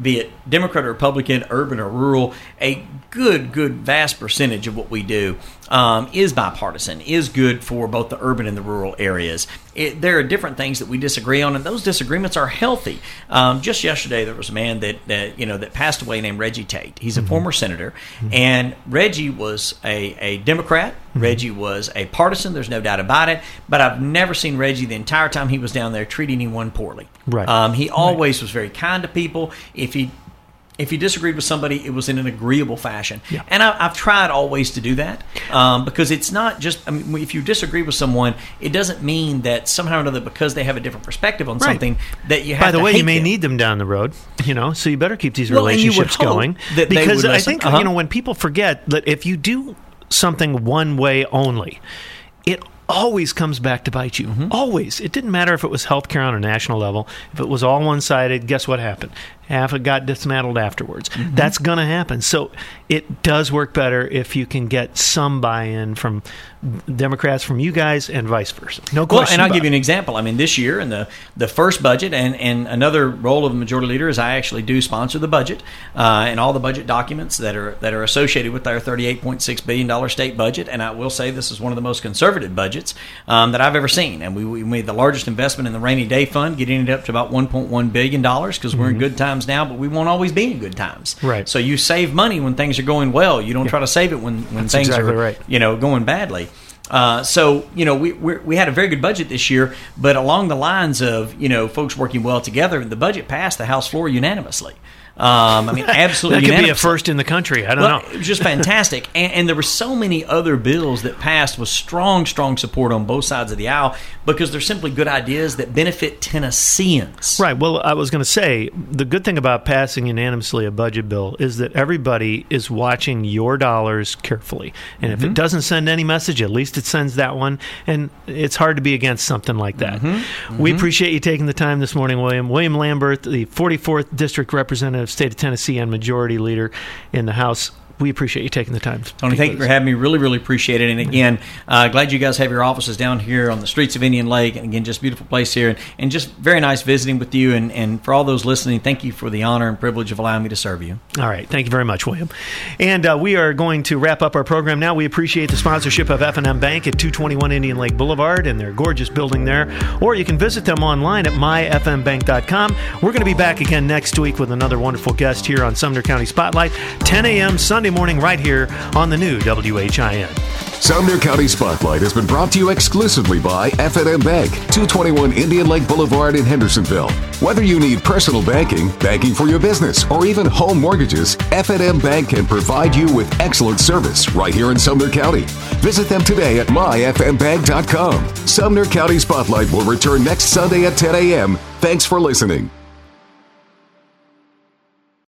be it Democrat or Republican, urban or rural, a good, good, vast percentage of what we do um, is bipartisan, is good for both the urban and the rural areas. It, there are different things that we disagree on, and those disagreements are healthy. Um, just yesterday, there was a man that, that you know that passed away named Reggie Tate. He's a former senator, and Reggie was a, a Democrat. Reggie was a partisan. There's no doubt about it. But I've never seen Reggie the entire time he was down there treat anyone poorly. Right. Um, he always was very kind to people. If he if you disagreed with somebody, it was in an agreeable fashion. Yeah. And I, I've tried always to do that um, because it's not just. I mean, if you disagree with someone, it doesn't mean that somehow or another because they have a different perspective on Right. something that you have. By the way, you may them. need them down the road, you know, so you better keep these Well, and you would relationships going. because I think Uh-huh. you know when people forget that if you do something one way only, it always comes back to bite you. Mm-hmm. Always. It didn't matter if it was healthcare on a national level. If it was all one sided, guess what happened? Half it got dismantled afterwards. Mm-hmm. That's going to happen. So it does work better if you can get some buy in from Democrats, from you guys, and vice versa. No Well, question. and I'll give you an example. I mean, this year in the the first budget, and and another role of the majority leader is I actually do sponsor the budget uh, and all the budget documents that are that are associated with our thirty eight point six billion dollar state budget. And I will say this is one of the most conservative budgets um, that I've ever seen. And we, we made the largest investment in the rainy day fund, getting it up to about one point one billion dollars because we're in good times now, but we won't always be in good times. Right. So you save money when things are going well. You don't try to save it when when That's things exactly are right. you know going badly. Uh, so you know we we're, we had a very good budget this year, but along the lines of you know folks working well together, the budget passed the House floor unanimously. Um, I mean, absolutely. that could be a first in the country. I don't Well, know. it was just fantastic. and, and there were so many other bills that passed with strong, strong support on both sides of the aisle because they're simply good ideas that benefit Tennesseans. Right. Well, I was going to say the good thing about passing unanimously a budget bill is that everybody is watching your dollars carefully. And if it mm-hmm. doesn't send any message, at least it sends that one. And it's hard to be against something like that. Mm-hmm. We mm-hmm. appreciate you taking the time this morning, William. William Lamberth, the 44th District Representative, State of Tennessee, and Majority Leader in the House. We appreciate you taking the time. Tony, thank you for having me. Really, really appreciate it. And again, uh, glad you guys have your offices down here on the streets of Indian Lake. And again, just beautiful place here. And, and just very nice visiting with you. And, and for all those listening, thank you for the honor and privilege of allowing me to serve you. All right. Thank you very much, William. And uh, we are going to wrap up our program now. We appreciate the sponsorship of F&M Bank at 221 Indian Lake Boulevard and their gorgeous building there. Or you can visit them online at myfmbank.com. We're going to be back again next week with another wonderful guest here on Sumner County Spotlight, 10 a.m. Sunday morning right here on the new WHIN. Sumner County Spotlight has been brought to you exclusively by F&M Bank, 221 Indian Lake Boulevard in Hendersonville. Whether you need personal banking, banking for your business, or even home mortgages, F&M Bank can provide you with excellent service right here in Sumner County. Visit them today at myfmbank.com. Sumner County Spotlight will return next Sunday at 10 a.m. Thanks for listening.